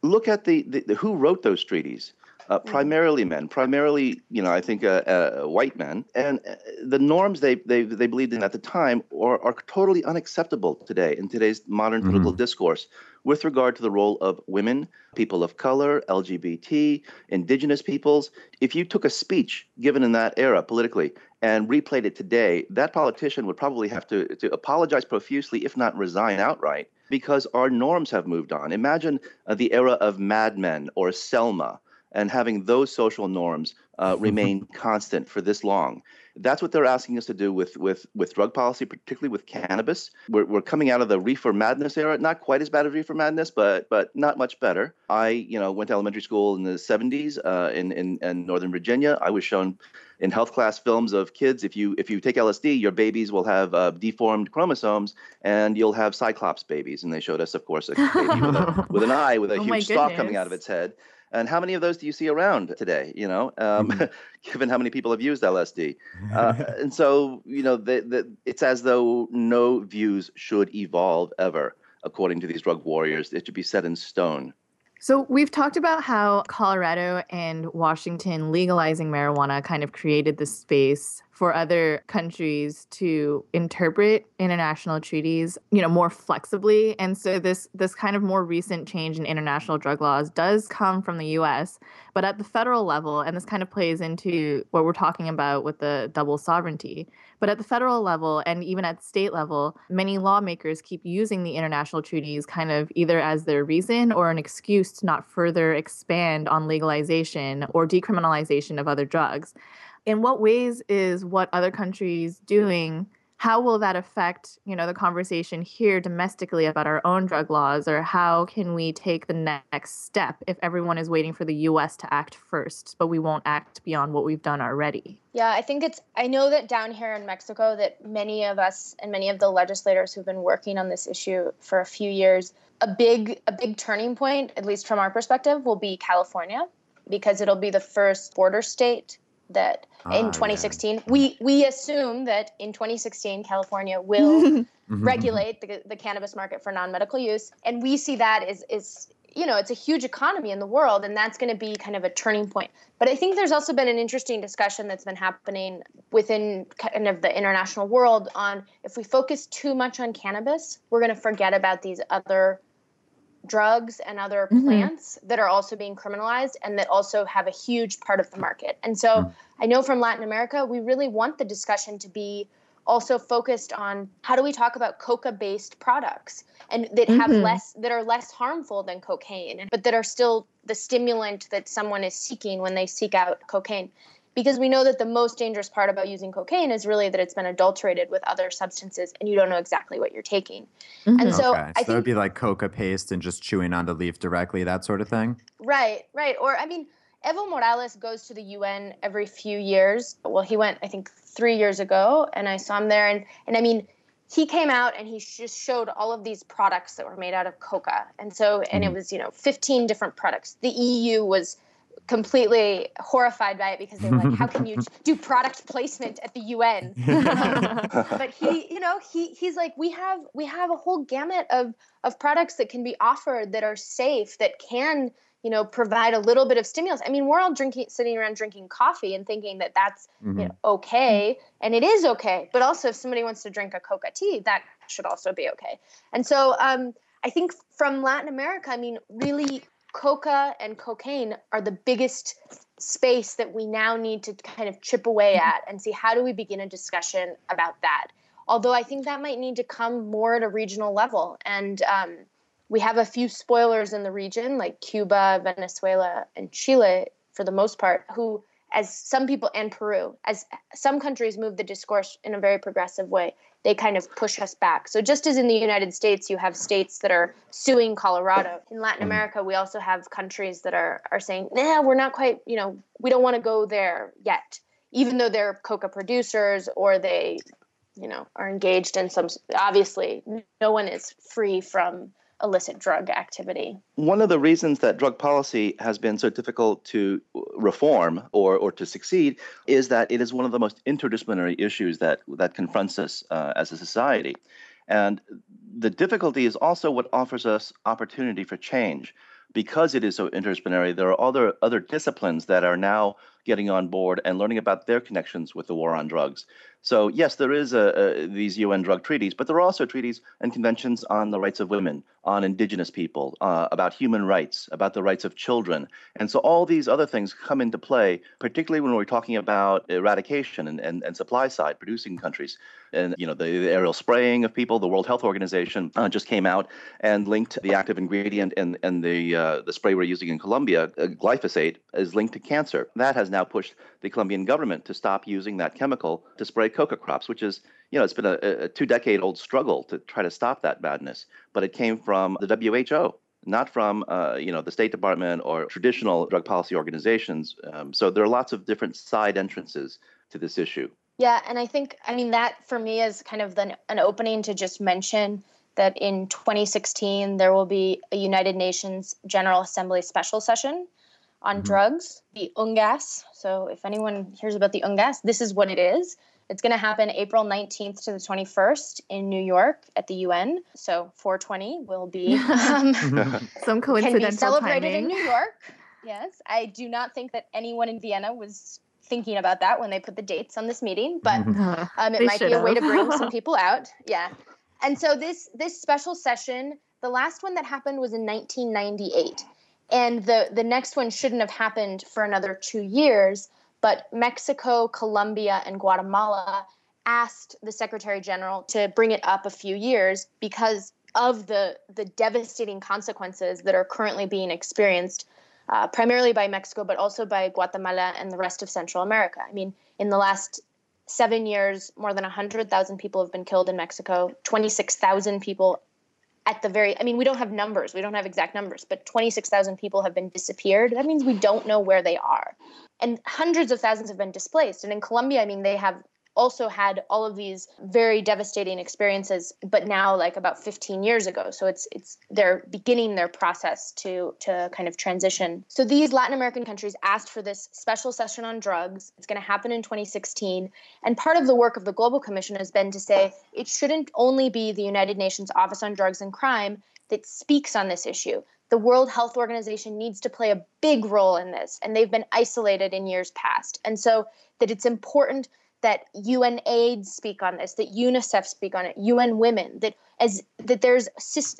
look at the, the, the who wrote those treaties. Uh, mm-hmm. primarily men, primarily, you know, I think uh, uh, white men, and uh, the norms they, they they believed in at the time are, are totally unacceptable today in today's modern mm-hmm. political discourse with regard to the role of women, people of color, LGBT, indigenous peoples. If you took a speech given in that era politically and replayed it today, that politician would probably have to, to apologize profusely, if not resign outright, because our norms have moved on. Imagine uh, the era of Mad Men or Selma and having those social norms uh, remain constant for this long. That's what they're asking us to do with with with drug policy, particularly with cannabis. We're, we're coming out of the reefer madness era, not quite as bad as reefer madness, but but not much better. I you know went to elementary school in the 70s uh, in, in in Northern Virginia. I was shown in health class films of kids if you if you take LSD, your babies will have uh, deformed chromosomes and you'll have cyclops babies. And they showed us, of course, a baby with, a, with an eye with a oh huge stalk coming out of its head. And how many of those do you see around today? You know, um, mm-hmm. given how many people have used LSD, uh, and so you know, the, the, it's as though no views should evolve ever, according to these drug warriors. It should be set in stone. So, we've talked about how Colorado and Washington legalizing marijuana kind of created the space for other countries to interpret international treaties, you know, more flexibly. And so this this kind of more recent change in international drug laws does come from the US, but at the federal level and this kind of plays into what we're talking about with the double sovereignty. But at the federal level and even at state level, many lawmakers keep using the international treaties kind of either as their reason or an excuse to not further expand on legalization or decriminalization of other drugs. In what ways is what other countries doing how will that affect you know the conversation here domestically about our own drug laws? Or how can we take the next step if everyone is waiting for the US to act first but we won't act beyond what we've done already? Yeah i think it's i know that down here in mexico that many of us and many of the legislators who've been working on this issue for a few years a big a big turning point at least from our perspective will be california because it'll be the first border state that ah, in 2016 yeah. we we assume that in 2016 California will regulate the, the cannabis market for non-medical use and we see that as is you know, it's a huge economy in the world, and that's going to be kind of a turning point. But I think there's also been an interesting discussion that's been happening within kind of the international world on if we focus too much on cannabis, we're going to forget about these other drugs and other mm-hmm. plants that are also being criminalized and that also have a huge part of the market. And so mm. I know from Latin America, we really want the discussion to be also focused on how do we talk about coca based products and that have mm-hmm. less that are less harmful than cocaine but that are still the stimulant that someone is seeking when they seek out cocaine because we know that the most dangerous part about using cocaine is really that it's been adulterated with other substances and you don't know exactly what you're taking. Mm-hmm. And so, okay. so I think, that would be like coca paste and just chewing on the leaf directly, that sort of thing. Right, right. Or I mean, Evo Morales goes to the UN every few years. Well, he went, I think, three years ago, and I saw him there. And and I mean, he came out and he just showed all of these products that were made out of coca, and so and mm-hmm. it was you know 15 different products. The EU was completely horrified by it because they were like, "How can you do product placement at the UN?" but he, you know, he he's like, "We have we have a whole gamut of of products that can be offered that are safe that can." you know provide a little bit of stimulus i mean we're all drinking sitting around drinking coffee and thinking that that's mm-hmm. you know okay and it is okay but also if somebody wants to drink a coca tea that should also be okay and so um, i think from latin america i mean really coca and cocaine are the biggest space that we now need to kind of chip away mm-hmm. at and see how do we begin a discussion about that. Although I think that might need to come more at a regional level. And um, we have a few spoilers in the region, like Cuba, Venezuela, and Chile, for the most part, who as some people and Peru, as some countries move the discourse in a very progressive way, they kind of push us back. So just as in the United States, you have states that are suing Colorado. In Latin mm-hmm. America, we also have countries that are are saying, "Nah, we're not quite. You know, we don't want to go there yet." Even though they're coca producers or they, you know, are engaged in some. Obviously, no one is free from illicit drug activity. One of the reasons that drug policy has been so difficult to reform or, or to succeed is that it is one of the most interdisciplinary issues that, that confronts us uh, as a society. And the difficulty is also what offers us opportunity for change. Because it is so interdisciplinary, there are other other disciplines that are now getting on board and learning about their connections with the war on drugs. So yes, there is a, a, these UN drug treaties, but there are also treaties and conventions on the rights of women, on indigenous people, uh, about human rights, about the rights of children. And so all these other things come into play, particularly when we're talking about eradication and, and, and supply side producing countries. And you know the, the aerial spraying of people, the World Health Organization uh, just came out and linked the active ingredient and, and the, uh, the spray we're using in Colombia, uh, glyphosate, is linked to cancer. That has now pushed the Colombian government to stop using that chemical to spray coca crops, which is, you know, it's been a, a two decade old struggle to try to stop that madness. But it came from the WHO, not from, uh, you know, the State Department or traditional drug policy organizations. Um, so there are lots of different side entrances to this issue. Yeah, and I think, I mean, that for me is kind of the, an opening to just mention that in 2016 there will be a United Nations General Assembly special session on mm-hmm. drugs, the UNGAS. So if anyone hears about the UNGAS, this is what it is. It's going to happen April 19th to the 21st in New York at the UN. So 420 will be um, some coincidental can be celebrated timing. in New York. Yes, I do not think that anyone in Vienna was thinking about that when they put the dates on this meeting, but um, it might be a way to bring some people out. Yeah, and so this this special session, the last one that happened was in 1998 and the the next one shouldn't have happened for another two years but mexico colombia and guatemala asked the secretary general to bring it up a few years because of the the devastating consequences that are currently being experienced uh, primarily by mexico but also by guatemala and the rest of central america. I mean in the last seven years more than 100000 people have been killed in mexico 26000 people at the very i mean we don't have numbers we don't have exact numbers but 26000 people have been disappeared. That means we don't know where they are and hundreds of thousands have been displaced. And in colombia i mean they have also had all of these very devastating experiences but now like about 15 years ago. So it's it's they're beginning their process to to kind of transition. So these latin american countries asked for this special session on drugs. It's going to happen in 2016 and part of the work of the global commission has been to say it shouldn't only be the united nations office on drugs and crime that speaks on this issue the World Health Organization needs to play a big role in this, and they've been isolated in years past. And so that it's important that UNAIDS speak on this, that UNICEF speak on it, UN Women, that as that there's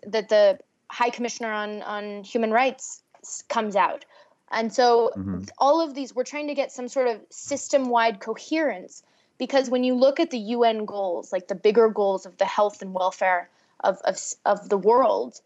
that the High Commissioner on on Human Rights comes out. And so mm-hmm. all of these we're trying to get some sort of system-wide coherence because when you look at the UN goals, like the bigger goals of the health and welfare of of, of the world,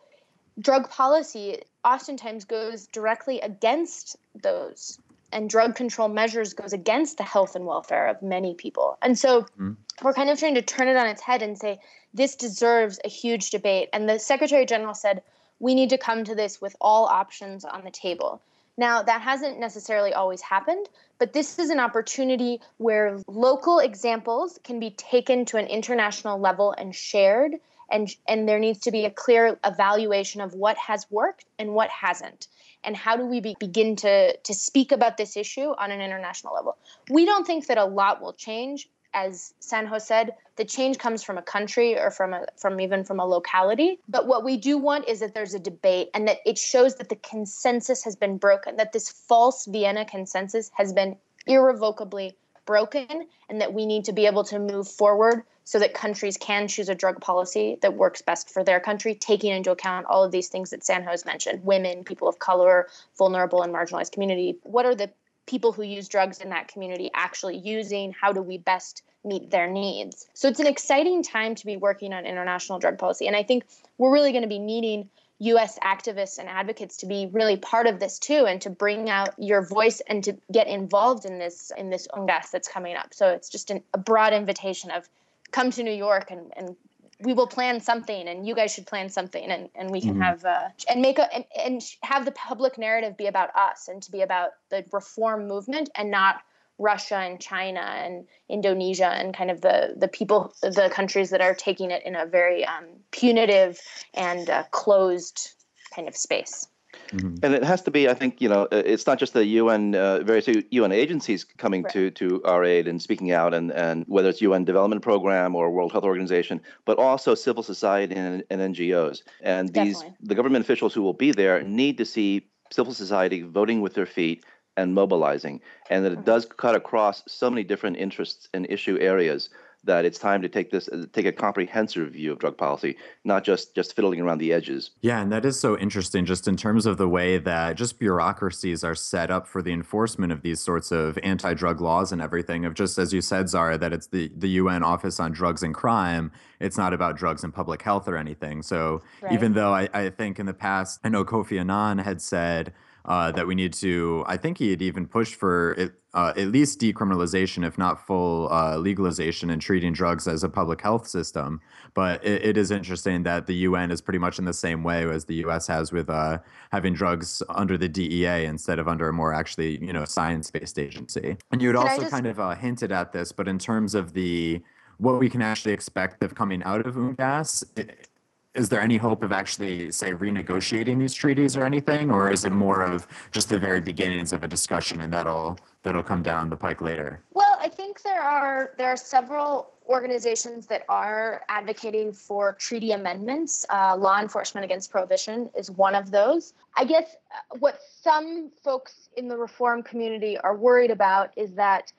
drug policy oftentimes goes directly against those and drug control measures goes against the health and welfare of many people. And so mm-hmm. we're kind of trying to turn it on its head and say this deserves a huge debate. And the Secretary General said we need to come to this with all options on the table. Now, that hasn't necessarily always happened, but this is an opportunity where local examples can be taken to an international level and shared and and there needs to be a clear evaluation of what has worked and what hasn't. And how do we be, begin to to speak about this issue on an international level? We don't think that a lot will change. As sanho said the change comes from a country or from a from even from a locality. But what we do want is that there's a debate and that it shows that the consensus has been broken that this false vienna consensus has been irrevocably broken and that we need to be able to move forward so that countries can choose a drug policy that works best for their country, taking into account all of these things that Sanho has mentioned women, people of color, vulnerable and marginalized community. What are the people who use drugs in that community actually using? How do we best meet their needs? So it's an exciting time to be working on international drug policy. And I think we're really going to be needing US activists and advocates to be really part of this too and to bring out your voice and to get involved in this in this UNGAS that's coming up. So it's just an, a broad invitation of come to New York and, and we will plan something and you guys should plan something and, and we can mm-hmm. have uh, and make a and, and have the public narrative be about us and to be about the reform movement and not Russia and China and Indonesia and kind of the the people the countries that are taking it in a very um, punitive and uh, closed kind of space. Mm-hmm. And it has to be, I think, you know, it's not just the UN, uh, various UN agencies coming right. to, to our aid and speaking out, and, and whether it's UN Development Program or World Health Organization, but also civil society and, and NGOs. And these, Definitely. the government officials who will be there need to see civil society voting with their feet and mobilizing, and that it does cut across so many different interests and issue areas that it's time to take this take a comprehensive view of drug policy, not just just fiddling around the edges. Yeah, and that is so interesting just in terms of the way that just bureaucracies are set up for the enforcement of these sorts of anti-drug laws and everything of just as you said Zara that it's the the UN Office on Drugs and Crime, it's not about drugs and public health or anything. So right. even though I, I think in the past I know Kofi Annan had said uh, that we need to. I think he had even pushed for it, uh, at least decriminalization, if not full uh, legalization, and treating drugs as a public health system. But it, it is interesting that the UN is pretty much in the same way as the U.S. has with uh, having drugs under the DEA instead of under a more actually, you know, science-based agency. And you had Can also just... kind of uh, hinted at this, but in terms of the what we can actually expect of coming out of UNGAS, it, is there any hope of actually, say, renegotiating these treaties or anything, or is it more of just the very beginnings of a discussion and that'll that'll come down the pike later? Well, I think there are there are several organizations that are advocating for treaty amendments. Uh, Law Enforcement Against Prohibition is one of those. I guess uh, what some folks in the reform community are worried about is that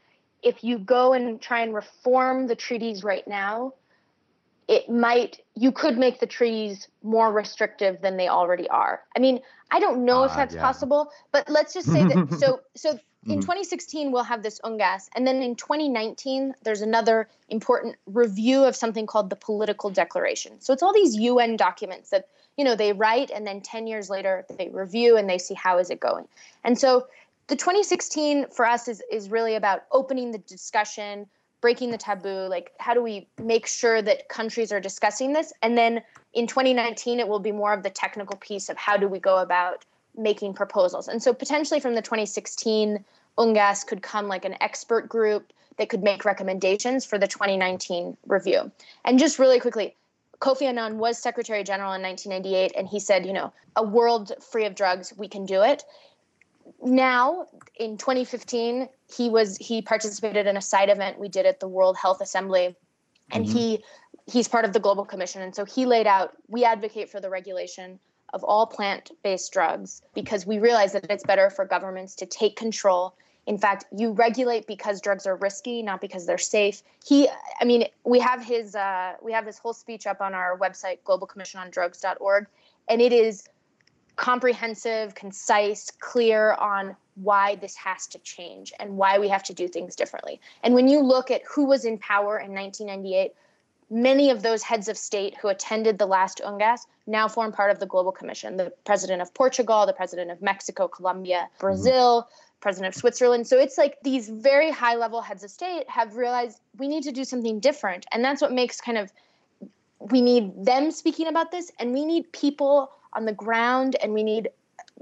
if you go and try and reform the treaties right now, it might you could make the trees more restrictive than they already are. I mean, I don't know uh, if that's yeah. possible, but let's just say that so so in mm-hmm. 2016 we'll have this UNGAS and then in 2019 there's another important review of something called the political declaration. So it's all these UN documents that you know they write and then 10 years later they review and they see how is it going. And so the 2016 for us is is really about opening the discussion breaking the taboo like how do we make sure that countries are discussing this? And then in 2019 it will be more of the technical piece of how do we go about making proposals. And so potentially from the 2016 ungas could come like an expert group that could make recommendations for the 2019 review. And just really quickly kofi annan was secretary general in 1998 and he said you know a world free of drugs we can do it now in 2015 he was he participated in a side event we did at the world health assembly and mm-hmm. he he's part of the global commission and so he laid out we advocate for the regulation of all plant based drugs because we realize that it's better for governments to take control. In fact, you regulate because drugs are risky, not because they're safe. He, I mean, we have his uh, we have his whole speech up on our website, globalcommissionondrugs.org, and it is comprehensive, concise, clear on why this has to change and why we have to do things differently. And when you look at who was in power in 1998, many of those heads of state who attended the last UNGAS now form part of the Global Commission. The president of Portugal, the president of Mexico, Colombia, Brazil, mm-hmm. president of Switzerland. So it's like these very high level heads of state have realized we need to do something different. And that's what makes kind of we need them speaking about this and we need people on the ground and we need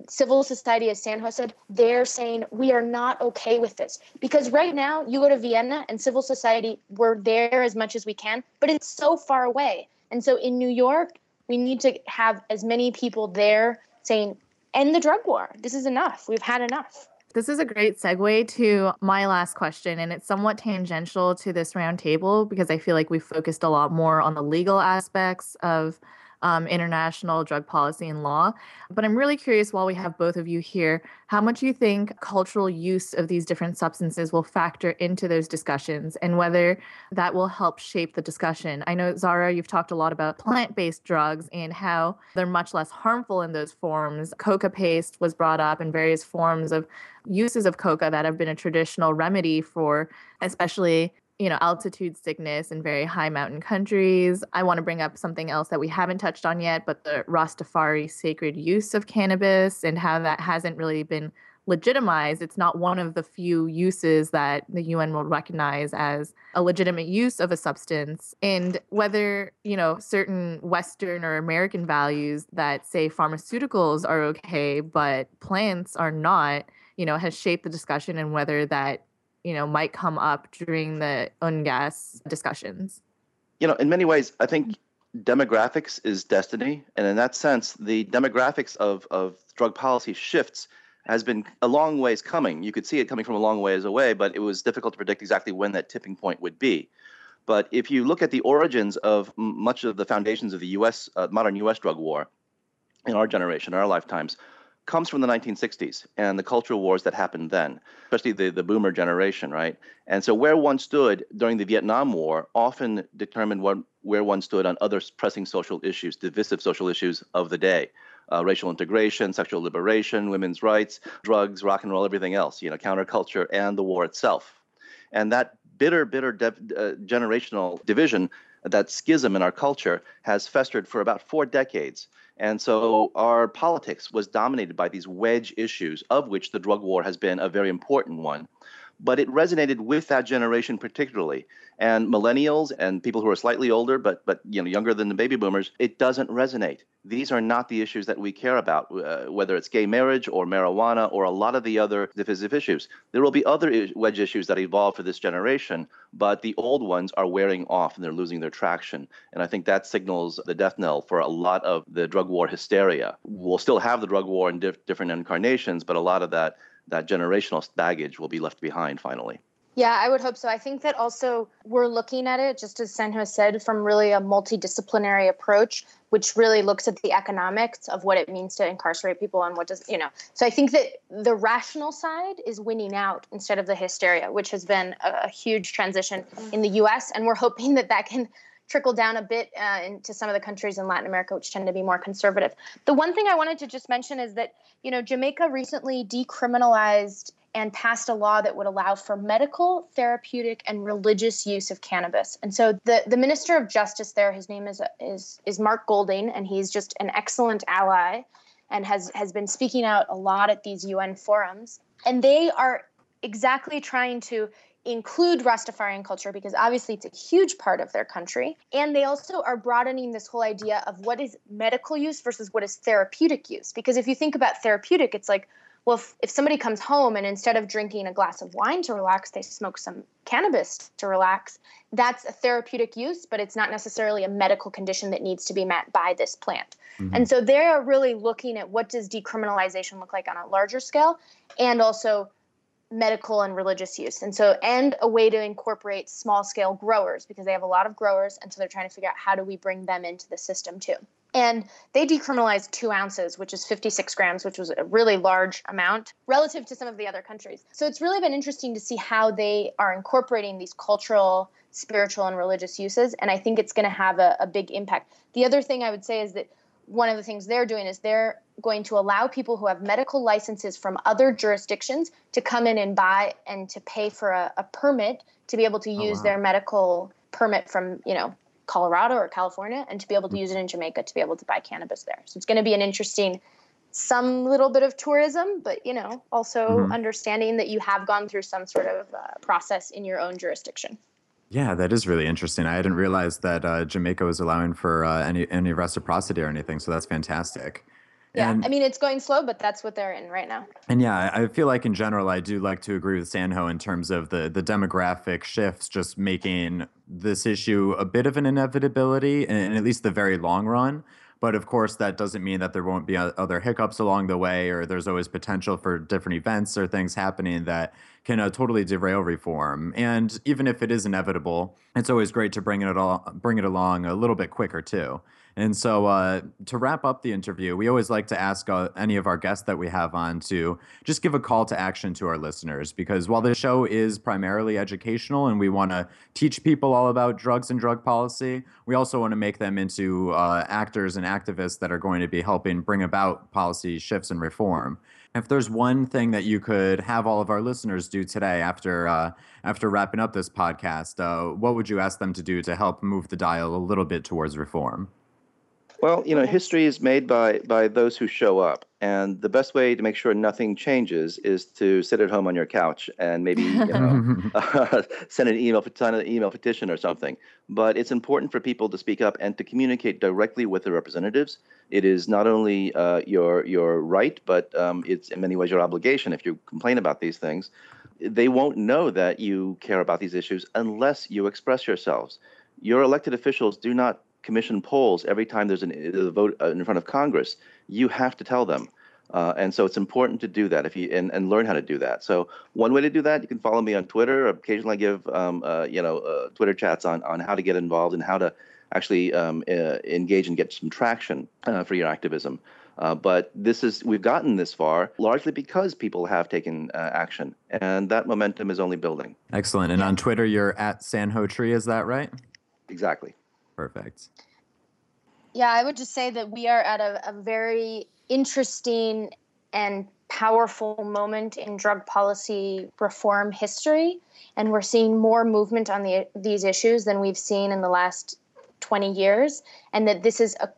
civil society, as Sanho said, they're saying we are not okay with this. Because right now, you go to Vienna and civil society, we're there as much as we can, but it's so far away. And so in New York, we need to have as many people there saying, end the drug war. This is enough. We've had enough. This is a great segue to my last question, and it's somewhat tangential to this roundtable because I feel like we focused a lot more on the legal aspects of um, international drug policy and law. But I'm really curious while we have both of you here, how much you think cultural use of these different substances will factor into those discussions and whether that will help shape the discussion. I know, Zara, you've talked a lot about plant based drugs and how they're much less harmful in those forms. Coca paste was brought up and various forms of uses of coca that have been a traditional remedy for especially you know, altitude sickness in very high mountain countries. I want to bring up something else that we haven't touched on yet, but the Rastafari sacred use of cannabis and how that hasn't really been legitimized. It's not one of the few uses that the UN will recognize as a legitimate use of a substance. And whether, you know, certain Western or American values that say pharmaceuticals are okay, but plants are not, you know, has shaped the discussion and whether that you know might come up during the UNGAS discussions? You know, in many ways, I think demographics is destiny, and in that sense, the demographics of of drug policy shifts has been a long ways coming. You could see it coming from a long ways away, but it was difficult to predict exactly when that tipping point would be. But if you look at the origins of much of the foundations of the U.S. Uh, modern U.S. drug war in our generation, our lifetimes, comes from the 1960s and the cultural wars that happened then, especially the, the boomer generation, right? And so where one stood during the Vietnam War often determined what, where one stood on other pressing social issues, divisive social issues of the day. Uh, racial integration, sexual liberation, women's rights, drugs, rock and roll, everything else, you know, counterculture, and the war itself. And that bitter, bitter de- uh, generational division, that schism in our culture, has festered for about four decades. And so our politics was dominated by these wedge issues, of which the drug war has been a very important one. But it resonated with that generation particularly. And millennials and people who are slightly older, but but you know younger than the baby boomers, it doesn't resonate. These are not the issues that we care about, uh, whether it's gay marriage or marijuana or a lot of the other divisive issues. There will be other wedge issues that evolve for this generation, but the old ones are wearing off and they're losing their traction. And I think that signals the death knell for a lot of the drug war hysteria. We'll still have the drug war in diff- different incarnations, but a lot of that that generational baggage will be left behind finally. Yeah, I would hope so. I think that also we're looking at it, just as Sanho said, from really a multidisciplinary approach, which really looks at the economics of what it means to incarcerate people and what does, you know. So I think that the rational side is winning out instead of the hysteria, which has been a, a huge transition in the US. And we're hoping that that can trickle down a bit uh, into some of the countries in Latin America, which tend to be more conservative. The one thing I wanted to just mention is that, you know, Jamaica recently decriminalized and passed a law that would allow for medical, therapeutic, and religious use of cannabis. And so the, the Minister of Justice there, his name is is is Mark Golding, and he's just an excellent ally and has has been speaking out a lot at these UN forums. And they are exactly trying to include Rastafarian culture because obviously it's a huge part of their country. And they also are broadening this whole idea of what is medical use versus what is therapeutic use. Because if you think about therapeutic, it's like, well, if, if somebody comes home and instead of drinking a glass of wine to relax, they smoke some cannabis to relax, that's a therapeutic use, but it's not necessarily a medical condition that needs to be met by this plant. Mm-hmm. And so they are really looking at what does decriminalization look like on a larger scale and also medical and religious use. And so, and a way to incorporate small scale growers because they have a lot of growers. And so they're trying to figure out how do we bring them into the system too. And they decriminalized two ounces, which is 56 grams, which was a really large amount relative to some of the other countries. So it's really been interesting to see how they are incorporating these cultural, spiritual, and religious uses. And I think it's going to have a, a big impact. The other thing I would say is that one of the things they're doing is they're going to allow people who have medical licenses from other jurisdictions to come in and buy and to pay for a, a permit to be able to oh, use wow. their medical permit from, you know, Colorado or California and to be able to use it in Jamaica to be able to buy cannabis there. So it's going to be an interesting some little bit of tourism, but you know, also mm-hmm. understanding that you have gone through some sort of uh, process in your own jurisdiction. Yeah, that is really interesting. I didn't realize that uh, Jamaica was allowing for uh, any any reciprocity or anything, so that's fantastic. Yeah, and, I mean it's going slow, but that's what they're in right now. And yeah, I feel like in general, I do like to agree with Sanho in terms of the the demographic shifts, just making this issue a bit of an inevitability, in at least the very long run. But of course, that doesn't mean that there won't be other hiccups along the way, or there's always potential for different events or things happening that can uh, totally derail reform. And even if it is inevitable, it's always great to bring it all bring it along a little bit quicker too. And so, uh, to wrap up the interview, we always like to ask uh, any of our guests that we have on to just give a call to action to our listeners. Because while the show is primarily educational and we want to teach people all about drugs and drug policy, we also want to make them into uh, actors and activists that are going to be helping bring about policy shifts and reform. If there's one thing that you could have all of our listeners do today after uh, after wrapping up this podcast, uh, what would you ask them to do to help move the dial a little bit towards reform? Well, you know, history is made by by those who show up, and the best way to make sure nothing changes is to sit at home on your couch and maybe you know uh, send an email, send an email petition or something. But it's important for people to speak up and to communicate directly with their representatives. It is not only uh, your your right, but um, it's in many ways your obligation if you complain about these things. They won't know that you care about these issues unless you express yourselves. Your elected officials do not commission polls every time there's an, a vote uh, in front of Congress. You have to tell them. Uh, and so it's important to do that if you and, and learn how to do that. So one way to do that, you can follow me on Twitter. Occasionally, I give um, uh, you know uh, Twitter chats on on how to get involved and how to actually um, uh, engage and get some traction uh, for your activism. but this is we've gotten this far largely because people have taken action, and that momentum is only building. Excellent. And on Twitter, you're at Sanho Tree. Is that right? Exactly. Perfect. Yeah, I would just say that we are at a, a very interesting and powerful moment in drug policy reform history, and we're seeing more movement on the, these issues than we've seen in the last 20 years, and that this is a,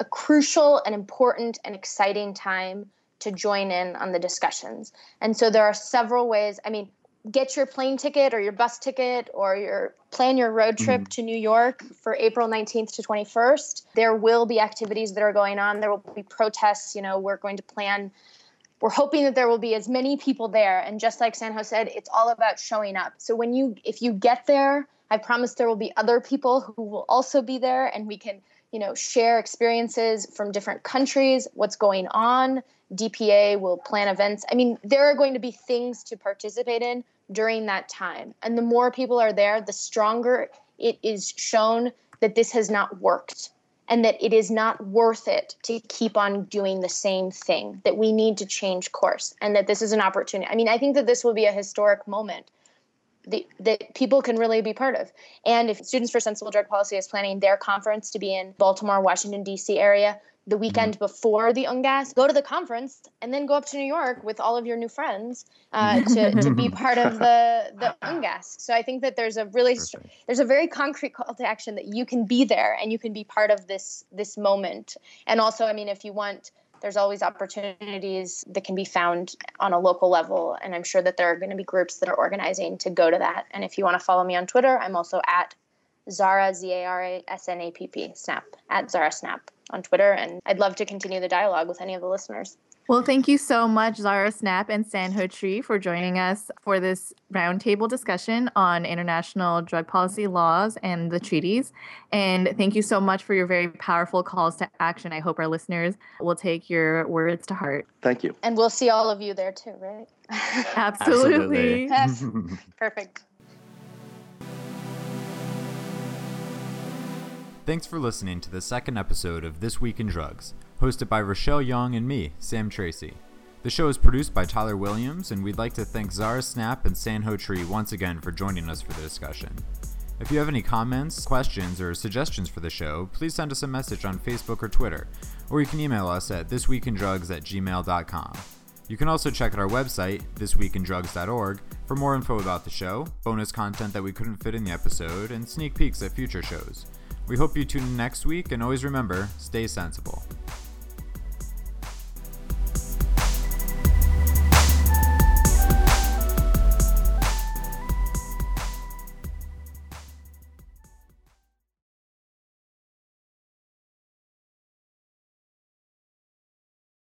a crucial and important and exciting time to join in on the discussions. And so there are several ways. I mean, get your plane ticket or your bus ticket or your plan your road trip mm-hmm. to New York for April 19th to 21st. There will be activities that are going on. There will be protests. You know, we're going to plan. We're hoping that there will be as many people there. And just like Sanho said, it's all about showing up. So when you, if you get there, I promise there will be other people who will also be there, and we can, you know, share experiences from different countries, what's going on. DPA will plan events. I mean, there are going to be things to participate in during that time. And the more people are there, the stronger it is shown that this has not worked and that it is not worth it to keep on doing the same thing, that we need to change course and that this is an opportunity. I mean, I think that this will be a historic moment that, that people can really be part of. And if Students for Sensible Drug Policy is planning their conference to be in Baltimore, Washington, D.C. area, the weekend mm-hmm. before the UNGASS, go to the conference, and then go up to New York with all of your new friends uh, to, to be part of the the UNGASS. So I think that there's a really str- there's a very concrete call to action that you can be there and you can be part of this this moment. And also, I mean, if you want. There's always opportunities that can be found on a local level. And I'm sure that there are going to be groups that are organizing to go to that. And if you want to follow me on Twitter, I'm also at Zara, Z A R A S N A P P, Snapp, at Zara Snapp on Twitter. And I'd love to continue the dialogue with any of the listeners. Well, thank you so much, Zara Snapp and Sanho Tree, for joining us for this roundtable discussion on international drug policy laws and the treaties. And thank you so much for your very powerful calls to action. I hope our listeners will take your words to heart. Thank you. And we'll see all of you there too, right? Absolutely. Perfect. Thanks for listening to the second episode of This Week in Drugs, hosted by Rachelle Young and me, Sam Tracy. The show is produced by Tyler Williams, and we'd like to thank Zara Snapp and Sanho Tree once again for joining us for the discussion. If you have any comments, questions, or suggestions for the show, please send us a message on Facebook or Twitter, or you can email us at thisweekindrugs at gmail.com. You can also check out our website, thisweekindrugs.org, for more info about the show, bonus content that we couldn't fit in the episode, and sneak peeks at future shows. We hope you tune in next week, and always remember stay sensible.